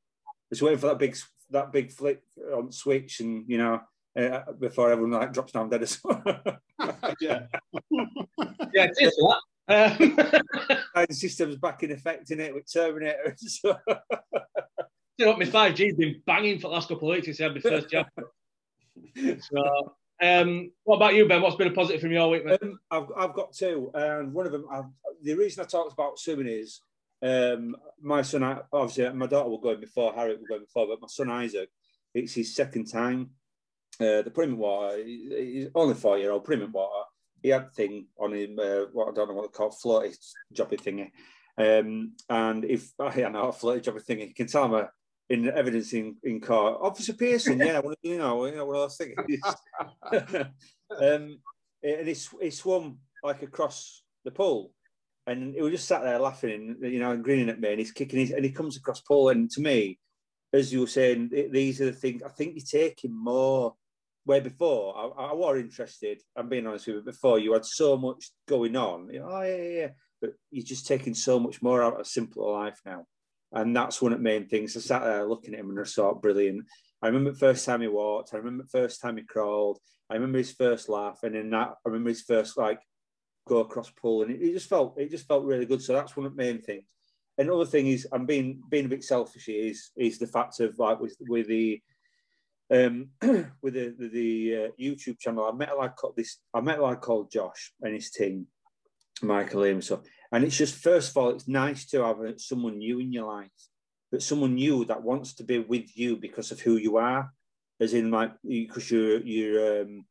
Just waiting for that big that big flick on switch, and you know, uh, before everyone like drops down dead. yeah, yeah, just that. Um, systems back in effect in it with Terminator. So. you know, my five G's been banging for the last couple of weeks since I had my first job. so, um, what about you, Ben? What's been a positive from your week? Um, I've, I've got two, and one of them, I've, the reason I talked about swimming is um, my son, obviously, my daughter will go before, Harriet will go before, but my son Isaac, it's his second time. Uh, the put water, he's only four year old, put water. He had thing on him, uh, what I don't know what they call floaty jobby thingy. Um, and if I know a floaty jobby thingy, you can tell him in evidence in, in court, Officer Pearson, yeah, you know, you know what I was thinking. um, and he, he swum like across the pool and he was just sat there laughing, you know, and grinning at me, and he's kicking his, and he comes across Paul, and to me, as you were saying, these are the things I think you're taking more. Where before I, I was interested, I'm being honest with you. Before you had so much going on, you know, oh yeah, yeah, but you're just taking so much more out of simpler life now, and that's one of the main things. I sat there looking at him and I thought, brilliant. I remember the first time he walked. I remember the first time he crawled. I remember his first laugh, and in that, I remember his first like go across pool, and it, it, just felt it just felt really good. So that's one of the main things. Another thing is, I'm being being a bit selfish. Is is the fact of like with with the um with the the, the uh, YouTube channel. I met a lad called this. I met a lad called Josh and his team, Michael Ames. And it's just first of all, it's nice to have someone new in your life, but someone new that wants to be with you because of who you are, as in like because you're you're um,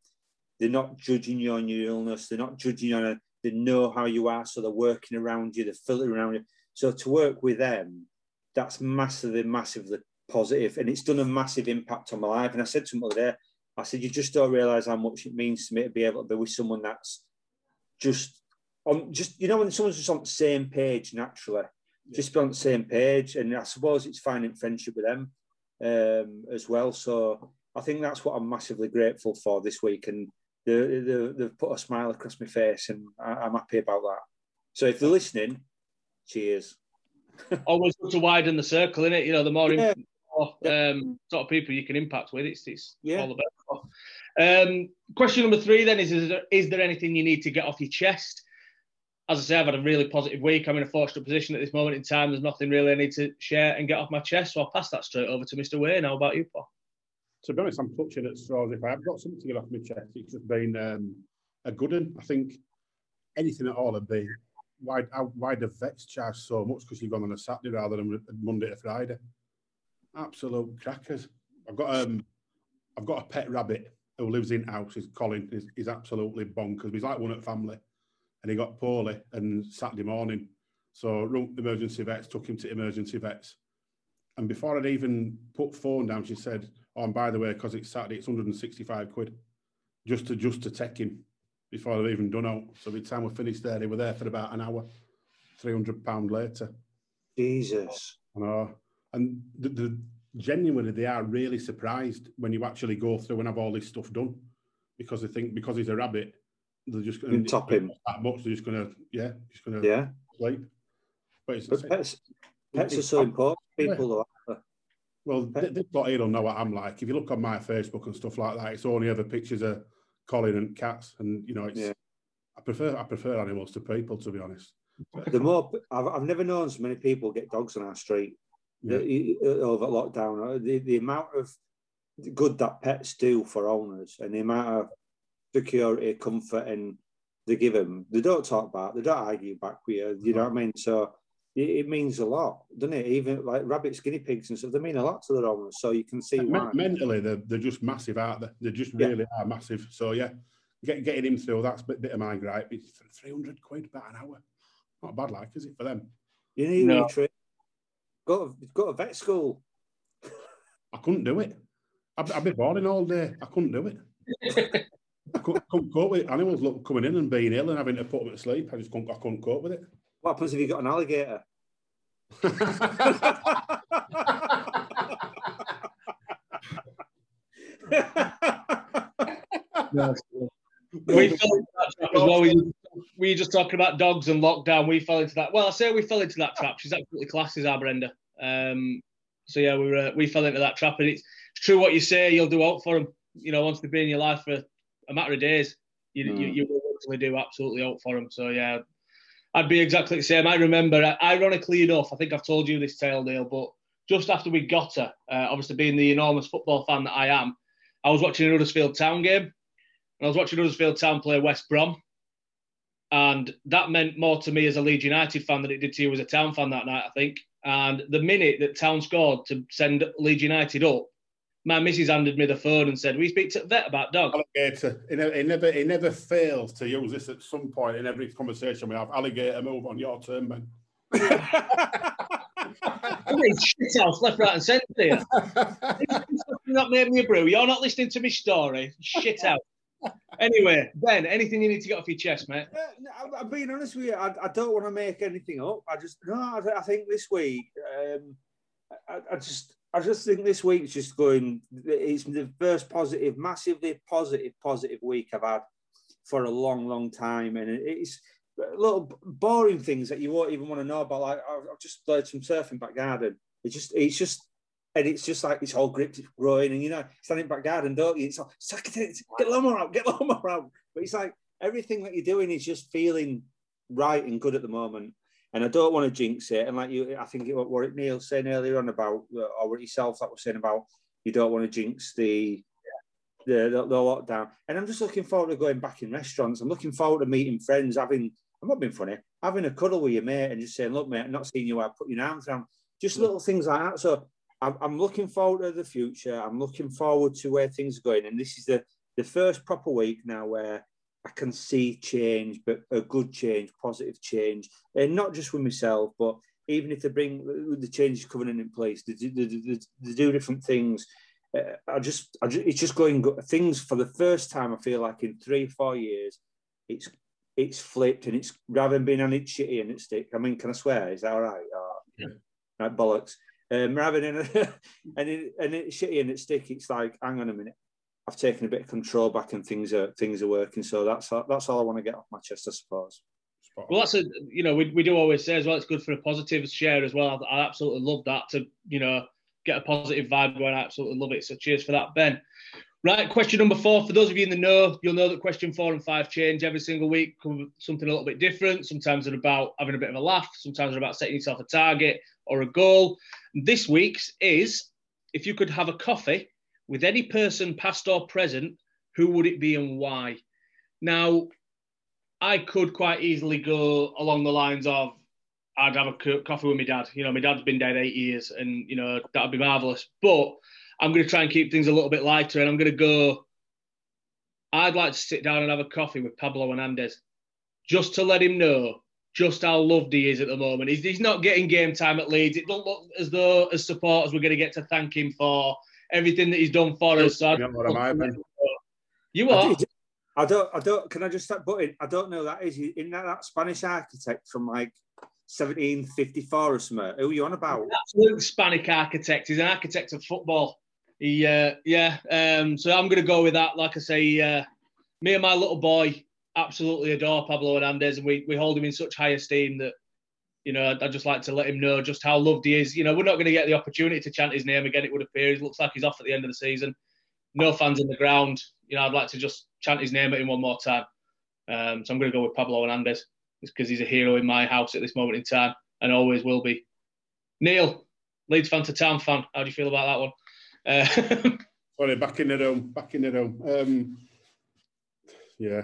they're not judging you on your illness. They're not judging you on it. They know how you are, so they're working around you. They're filtering around you. So to work with them, that's massively, massively positive, and it's done a massive impact on my life. And I said to them other day, I said, you just don't realise how much it means to me to be able to be with someone that's just on, just you know, when someone's just on the same page naturally, yeah. just be on the same page. And I suppose it's finding friendship with them um, as well. So I think that's what I'm massively grateful for this week. And they, they, they've put a smile across my face, and I, am happy about that. So if they're listening, cheers. Always good to widen the circle, in it. You know, the more, yeah. more um, sort of people you can impact with, it's, it's yeah. all about. Um, question number three then is: is there, is there anything you need to get off your chest? As I say, I've had a really positive week. I'm in a fortunate position at this moment in time. There's nothing really I need to share and get off my chest. So I'll pass that straight over to Mr. Wayne. How about you, Paul? To be honest, I'm clutching at straws. If I have got something to get off my chest, it's just been um, a good one. I think anything at all would be why why the vets charge so much because you've gone on a Saturday rather than Monday to Friday. Absolute crackers. I've got um I've got a pet rabbit who lives in house. Is Colin. He's, he's absolutely bonkers. He's like one at family, and he got poorly and Saturday morning. So emergency vets, took him to emergency vets, and before I'd even put phone down, she said Oh, and by the way, because it's Saturday, it's 165 quid just to just to take him before they've even done out. So by the time we finished there, they were there for about an hour. 300 pound later. Jesus. I know. And the, the genuinely they are really surprised when you actually go through and have all this stuff done because they think because he's a rabbit, they're just going to top him that much. They're just going to yeah, just going to yeah sleep. But, it's, but pets, pets are so important. People yeah. Well, they've got here know what I'm like. If you look on my Facebook and stuff like that, it's only ever pictures of Colin and cats, and you know, it's. Yeah. I prefer I prefer animals to people, to be honest. The more I've, I've never known so many people get dogs on our street yeah. the, over lockdown. Uh, the, the amount of good that pets do for owners and the amount of security, comfort, and they give them, they don't talk about, they don't argue back with you. You know what I mean? So it, it, means a lot, doesn't it? Even like rabbits, guinea pigs, and stuff, they mean a lot to the owners. So you can see why. Mentally, they're, they're just massive, aren't they? They just really yeah. are massive. So yeah, Get, getting him through that's a bit, bit of my gripe. It's 300 quid about an hour. Not bad, like, is it for them? You need no. to go to, go to vet school. I couldn't do it. I'd, I'd be boring all day. I couldn't do it. I couldn't, couldn't, cope with animals look, coming in and being ill and having to put them to sleep. I just couldn't, I couldn't cope with it. What happens if you got an alligator? we fell into that trap as well. We, just talking about dogs and lockdown. We fell into that. Well, I say we fell into that trap. She's absolutely class, is our Brenda. Um, so yeah, we were uh, we fell into that trap, and it's, it's true what you say. You'll do out for them. You know, once they've been in your life for a matter of days, you mm. you, you will actually do absolutely out for them. So yeah, I'd be exactly the same. I remember, ironically enough, I think I've told you this tale, Neil, but just after we got her, uh, obviously being the enormous football fan that I am, I was watching a Huddersfield Town game, and I was watching Huddersfield Town play West Brom, and that meant more to me as a Leeds United fan than it did to you as a Town fan that night, I think. And the minute that Town scored to send Leeds United up, my missus handed me the phone and said, "We speak to vet about dogs." Alligator. He never, he never, he never fails to use this at some point in every conversation we have. Alligator, move on your turn, man. I mean, shit house left, right, and centre here. not made me a brew. You're not listening to my story. Shit out. Anyway, Ben, anything you need to get off your chest, mate? Uh, I'm being honest with you. I, I don't want to make anything up. I just no. I, I think this week, um, I, I, just, I just think this week's just going. It's the first positive, massively positive, positive week I've had for a long, long time, and it's little boring things that you won't even want to know about. Like I've just played some surfing back garden. It's just it's just and it's just like it's all gripped, it's growing, and you know, standing back garden, don't you? It's like suck it, get lawnmower out, get lawnmower out. But it's like everything that you're doing is just feeling right and good at the moment. And I don't want to jinx it. And like you, I think it, what Neil saying earlier on about, or yourself that was saying about, you don't want to jinx the the, the, the lockdown. And I'm just looking forward to going back in restaurants. I'm looking forward to meeting friends, having I'm not being funny, having a cuddle with your mate and just saying, look, mate, I'm not seeing you I put your arms around. Just little things like that. So I'm, I'm looking forward to the future. I'm looking forward to where things are going. And this is the, the first proper week now where I can see change, but a good change, positive change, and not just with myself, but even if they bring the changes coming in place, they do, they, they, they do different things. Uh, I, just, I just, it's just going things for the first time. I feel like in three, four years, it's it's flipped and it's rather than being on it shitty and it stick. I mean, can I swear? Is that all right? Oh, yeah. Right, bollocks. Um, rather than and it, and it's shitty and it stick, it's like, hang on a minute, I've taken a bit of control back and things are things are working. So that's that's all I want to get off my chest, I suppose. Well, that's a you know we, we do always say as well. It's good for a positive share as well. I, I absolutely love that to you know get a positive vibe going. I absolutely love it. So cheers for that, Ben. Right, question number four. For those of you in the know, you'll know that question four and five change every single week. Something a little bit different. Sometimes they're about having a bit of a laugh. Sometimes they're about setting yourself a target or a goal. This week's is if you could have a coffee with any person, past or present, who would it be and why? Now, I could quite easily go along the lines of I'd have a coffee with my dad. You know, my dad's been dead eight years, and you know that'd be marvelous. But I'm going to try and keep things a little bit lighter, and I'm going to go. I'd like to sit down and have a coffee with Pablo Hernandez, just to let him know just how loved he is at the moment. He's, he's not getting game time at Leeds. It don't look as though, as supporters, we're going to get to thank him for everything that he's done for us. So you are. I don't. I don't. Can I just start? But I don't know that is. Isn't that that Spanish architect from like 1754 or something. Who are you on about? Absolute Hispanic architect. He's an architect of football. He, uh, yeah. Um, so I'm going to go with that. Like I say, uh, me and my little boy absolutely adore Pablo Hernandez, and we, we hold him in such high esteem that, you know, I'd just like to let him know just how loved he is. You know, we're not going to get the opportunity to chant his name again, it would appear. He looks like he's off at the end of the season. No fans in the ground. You know, I'd like to just chant his name at him one more time. Um, so I'm going to go with Pablo Hernandez because he's a hero in my house at this moment in time and always will be. Neil, Leeds fan to town fan. How do you feel about that one? Uh, Sorry, back in the room. Back in the room. Um, yeah.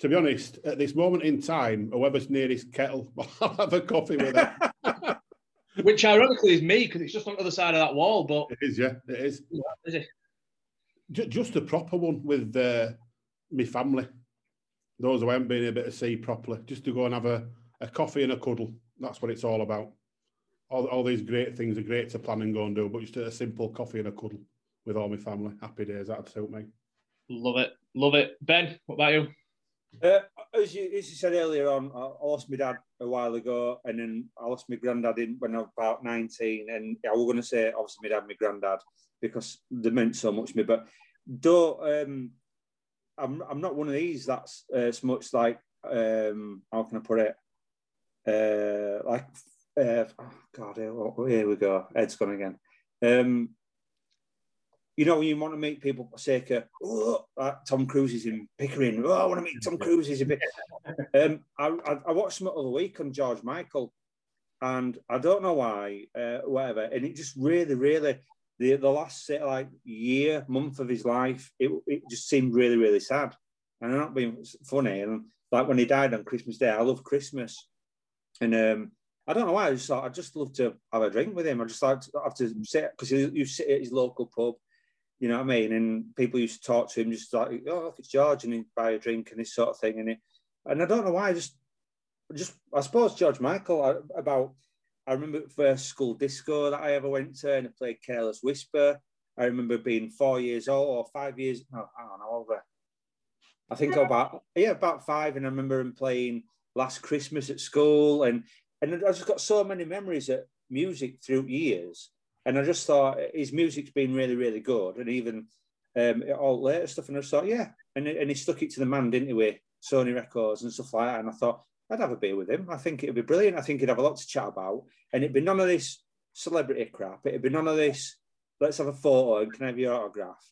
To be honest, at this moment in time, whoever's nearest kettle, I'll have a coffee with them. Which ironically is me because it's just on the other side of that wall. But it is, yeah, it is. Is it? Just a proper one with uh, my family those who haven't been able to see properly, just to go and have a, a coffee and a cuddle. That's what it's all about. All, all these great things are great to plan and go and do, but just a simple coffee and a cuddle with all my family. Happy days, that'd suit me. Love it, love it. Ben, what about you? Uh, as you as you said earlier on, I lost my dad a while ago, and then I lost my granddad in when I was about nineteen. And I was going to say obviously my dad, my granddad, because they meant so much to me. But though um, I'm I'm not one of these that's uh, as much like um, how can I put it? Uh, like uh, oh God, here, here we go. Ed's gone again. Um, you know, when you want to meet people for sake of, oh, like Tom Cruise is in Pickering. Oh, I want to meet Tom Cruise. Is a bit. Um, I, I, watched some other week on George Michael, and I don't know why, uh, whatever. And it just really, really, the the last like year, month of his life, it, it just seemed really, really sad. And I'm not being funny. And like when he died on Christmas Day, I love Christmas. And um, I don't know why. I just thought I'd just love to have a drink with him. I just like to have to sit because you sit at his local pub, you know what I mean? And people used to talk to him just like, oh, look, it's George, and he'd buy a drink and this sort of thing. And it, and I don't know why. I just, just I suppose George Michael about I remember first school disco that I ever went to and I played Careless Whisper. I remember being four years old or five years, no, I don't know, over. I think about, yeah, about five. And I remember him playing Last Christmas at school. And, and I just got so many memories of music through years. And I just thought his music's been really, really good. And even um, all later stuff. And I just thought, yeah. And, and he stuck it to the man, didn't he, with Sony Records and stuff like that. And I thought, I'd have a beer with him. I think it'd be brilliant. I think he'd have a lot to chat about, and it'd be none of this celebrity crap. It'd be none of this. Let's have a photo and can I have your autograph?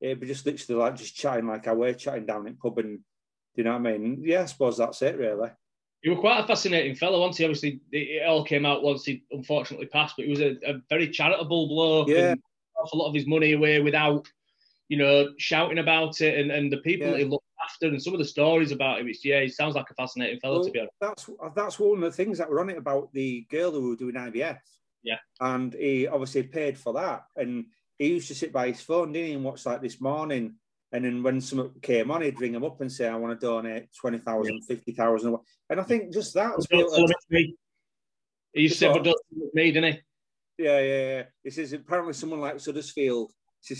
It'd be just literally like just chatting like I were chatting down in pub, and do you know what I mean? Yeah, I suppose that's it really. He was quite a fascinating fellow, once he? Obviously, it all came out once he unfortunately passed, but he was a, a very charitable bloke. Yeah, a lot of his money away without, you know, shouting about it, and, and the people yeah. that he looked after and some of the stories about him. It's yeah, he sounds like a fascinating fellow well, to be honest. That's that's one of the things that were on it about the girl who were doing IVF. Yeah, and he obviously paid for that, and he used to sit by his phone, didn't he, and watch like this morning. And then when someone came on, he'd ring him up and say, "I want to donate 20,000, yeah. 50,000. And I think just that. He used to say, "But don't me, didn't he?" Yeah, yeah, yeah. He says apparently someone like Huddersfield.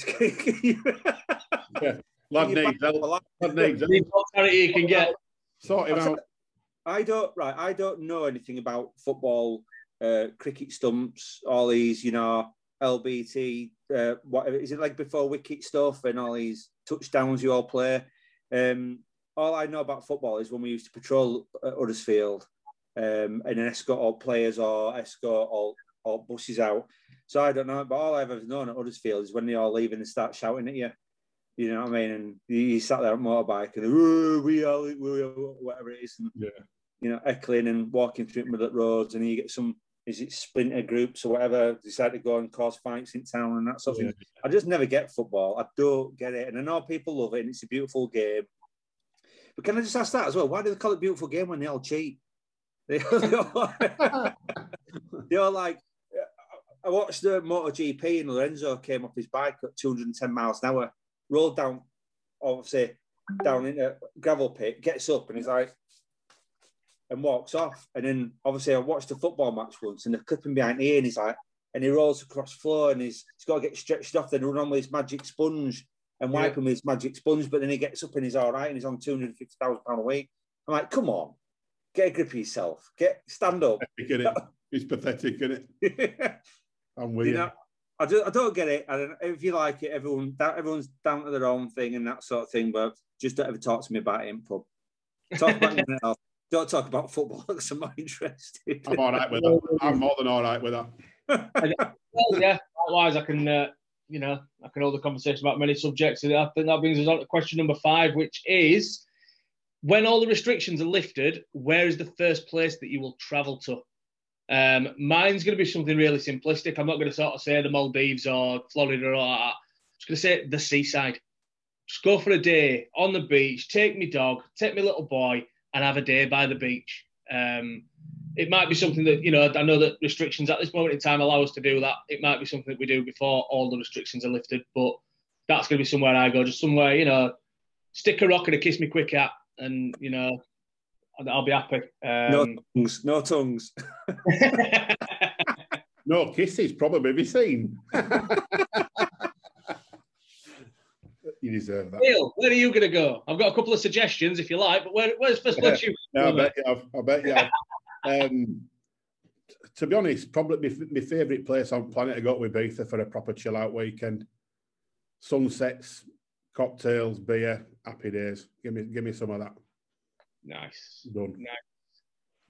yeah. Lad needs help. Lad needs help. charity you can get. Sort him out. I don't right. I don't know anything about football, uh, cricket stumps, all these, you know, LBT, uh, whatever. Is it like before wicket stuff and all these touchdowns you all play? Um, all I know about football is when we used to patrol at Huddersfield um, and then escort all players or escort all, all buses out. So I don't know, but all I've ever known at Huddersfield is when they all leave and they start shouting at you. You know what I mean? And he, sat there on motorbike and we are, we are, whatever it is, and yeah. you know, echoing and walking through middle roads, and you get some is it splinter groups or whatever decide to go and cause fights in town and that sort of yeah. thing. I just never get football. I don't get it, and I know people love it, and it's a beautiful game. But can I just ask that as well? Why do they call it beautiful game when they all cheat? They, they, all, they all like. I watched the MotoGP and Lorenzo came off his bike at 210 miles an hour rolled down, obviously, down in a gravel pit, gets up and he's like, and walks off. And then obviously I watched a football match once and they're clipping behind here and he's like, and he rolls across the floor and he's, he's got to get stretched off, then run on with his magic sponge and wipe yeah. him with his magic sponge. But then he gets up and he's all right and he's on £250,000 a week. I'm like, come on. get a grip of yourself. Get stand up. Get it? It's pathetic, isn't it? I'm with you know, I don't, I don't get it. I don't, if you like it, everyone, that, everyone's down to their own thing and that sort of thing. But just don't ever talk to me about it in pub. Talk about anything else. Don't talk about football because I'm not interested. I'm all right with that. I'm more than all right with that. Well, yeah. Otherwise, I can, uh, you know, I can hold the conversation about many subjects. And I think that brings us on to question number five, which is when all the restrictions are lifted, where is the first place that you will travel to? Um, mine's going to be something really simplistic. I'm not going to sort of say the Maldives or Florida or all that. I'm just going to say the seaside. Just go for a day on the beach, take me dog, take me little boy, and have a day by the beach. Um, it might be something that, you know, I know that restrictions at this moment in time allow us to do that. It might be something that we do before all the restrictions are lifted, but that's going to be somewhere I go, just somewhere, you know, stick a rock and a kiss me quick at, and, you know, I'll- I'll be happy. no Um, tongues. No tongues. No kisses, probably be seen. you deserve that. Neil, where are you going to go? I've got a couple of suggestions if you like, but where, where's first place you? No, I bet you have. I bet you have. um, to be honest, probably my, my favourite place on planet to go with Ibiza for a proper chill out weekend. Sunsets, cocktails, beer, happy days. Give me, give me some of that. Nice. Done.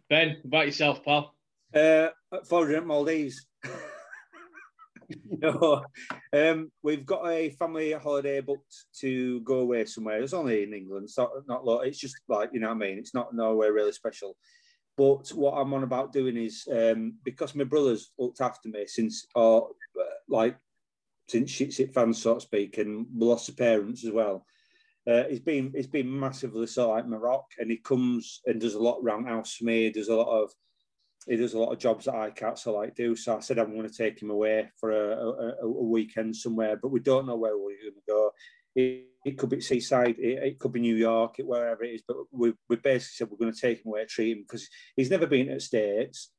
Ben, about yourself, pal. Uh, Florida and Maldives. no, um, we've got a family holiday booked to go away somewhere. It's only in England, it's not lot. It's just like you know what I mean. It's not nowhere really special. But what I'm on about doing is um, because my brother's looked after me since, or uh, like since shit's it fans, so to speak, and lost the parents as well. Uh, he's been he's been massively so like Morocco, and he comes and does a lot around house for me. Does a lot of he does a lot of jobs that I can't so like do. So I said I'm going to take him away for a, a, a weekend somewhere, but we don't know where we're going to go. It, it could be seaside, it, it could be New York, it, wherever it is. But we, we basically said we're going to take him away, treat him because he's never been at states.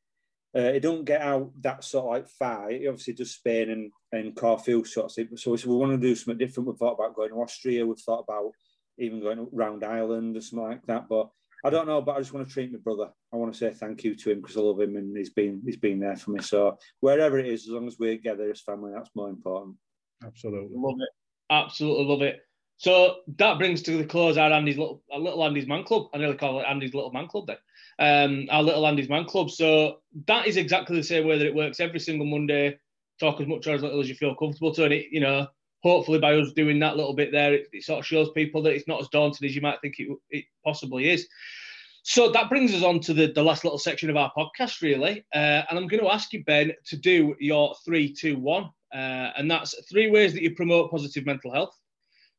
Uh, he don't get out that sort of like far. He obviously does Spain and and Corfu sort of thing. So we said we want to do something different. We've thought about going to Austria. We've thought about even going round Ireland or something like that. But I don't know, but I just want to treat my brother. I want to say thank you to him because I love him and he's been he's been there for me. So wherever it is, as long as we're together as family, that's more important. Absolutely. Love it. Absolutely love it. So that brings to the close our Andy's little, our little Andy's man club. I nearly call it Andy's little man club then. Um, our little Andy's man club. So that is exactly the same way that it works every single Monday. Talk as much or as little as you feel comfortable to, and it, you know, hopefully by us doing that little bit there, it, it sort of shows people that it's not as daunting as you might think it, it possibly is. So that brings us on to the, the last little section of our podcast, really. Uh, and I'm going to ask you, Ben, to do your three, two, one. Uh, and that's three ways that you promote positive mental health,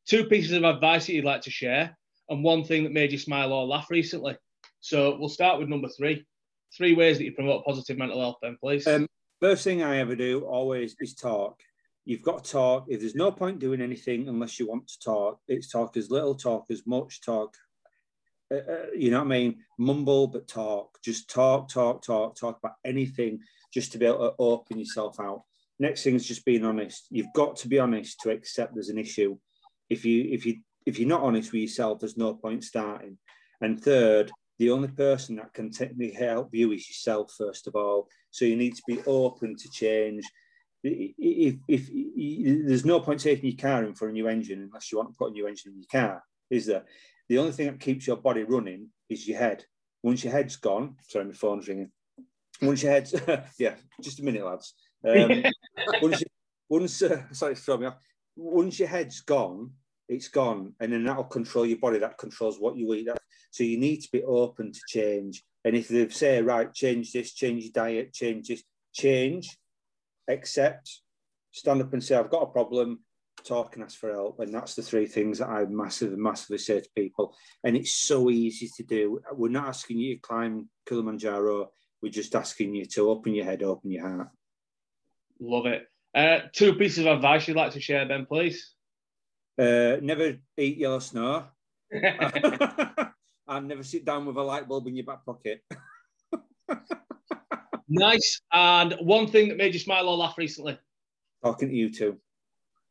two pieces of advice that you'd like to share, and one thing that made you smile or laugh recently. So we'll start with number three. Three ways that you promote positive mental health, Ben, please. Um, first thing I ever do always is talk. You've got to talk. If there's no point doing anything unless you want to talk, it's talk as little, talk as much, talk. Uh, uh, you know what I mean? Mumble, but talk. Just talk, talk, talk, talk about anything just to be able to open yourself out. Next thing is just being honest. You've got to be honest to accept there's an issue. If you if you if you're not honest with yourself, there's no point starting. And third, the only person that can technically help you is yourself first of all. So you need to be open to change. If, if, if there's no point taking your car in for a new engine unless you want to put a new engine in your car, is there? The only thing that keeps your body running is your head. Once your head's gone, sorry, my phone's ringing. Once your head's, yeah, just a minute, lads. Um, once, you, once uh, sorry, throwing me off. Once your head's gone, it's gone, and then that'll control your body. That controls what you eat. That, so you need to be open to change. And if they say, right, change this, change your diet, change this, change, accept, stand up and say, I've got a problem, talk and ask for help. And that's the three things that I massively, massively say to people. And it's so easy to do. We're not asking you to climb Kilimanjaro. We're just asking you to open your head, open your heart. Love it. Uh, two pieces of advice you'd like to share, Ben, please. Uh, never eat yellow snow. and never sit down with a light bulb in your back pocket. nice. And one thing that made you smile or laugh recently. Talking to you two.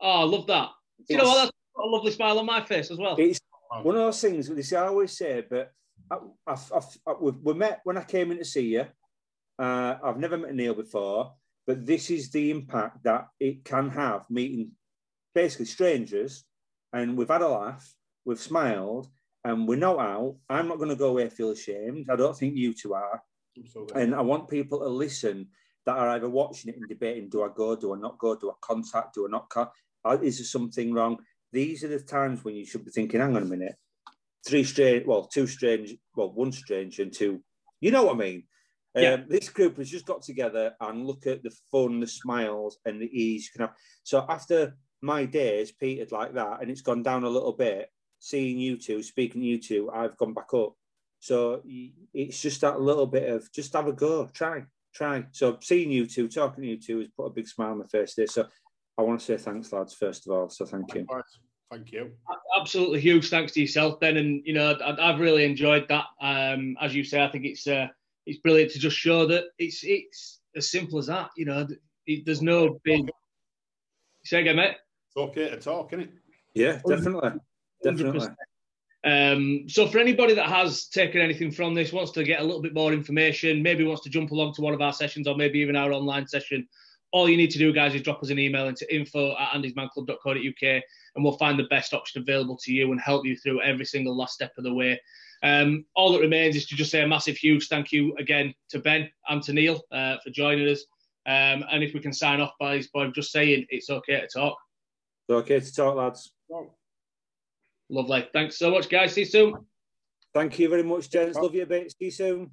Oh, I love that. Do you know what? That's got a lovely smile on my face as well. It's one of those things. This I always say, but I, I, I, we, we met when I came in to see you. Uh, I've never met Neil before, but this is the impact that it can have meeting basically strangers, and we've had a laugh, we've smiled, and we're not out. I'm not going to go away feel ashamed. I don't think you two are. And I want people to listen that are either watching it and debating: Do I go? Do I not go? Do I contact? Do I not? Cut? Uh, is there something wrong? These are the times when you should be thinking, "Hang on a minute, three strange, well, two strange, well, one strange and two. You know what I mean? Yeah. Um, this group has just got together and look at the fun, the smiles, and the ease you can have. So after my days petered like that, and it's gone down a little bit. Seeing you two, speaking to you two, I've gone back up. So it's just that little bit of just have a go, try, try. So seeing you two, talking to you two, has put a big smile on my face there. So I want to say thanks, lads, first of all. So thank you. Thank you. Absolutely huge thanks to yourself, Ben. And you know, I, have really enjoyed that. Um, as you say, I think it's uh, it's brilliant to just show that it's it's as simple as that. You know, it, there's no big. Say again, mate. It's okay to talk, isn't it? Yeah, definitely, definitely. Um, so for anybody that has taken anything from this, wants to get a little bit more information, maybe wants to jump along to one of our sessions or maybe even our online session, all you need to do, guys, is drop us an email into info at andysmanclub.co.uk and we'll find the best option available to you and help you through every single last step of the way. Um, all that remains is to just say a massive, huge thank you again to Ben and to Neil uh, for joining us. Um, and if we can sign off by, by just saying it's okay to talk. It's okay to talk, lads. Lovely. Thanks so much, guys. See you soon. Thank you very much, gents. Love you a bit. See you soon.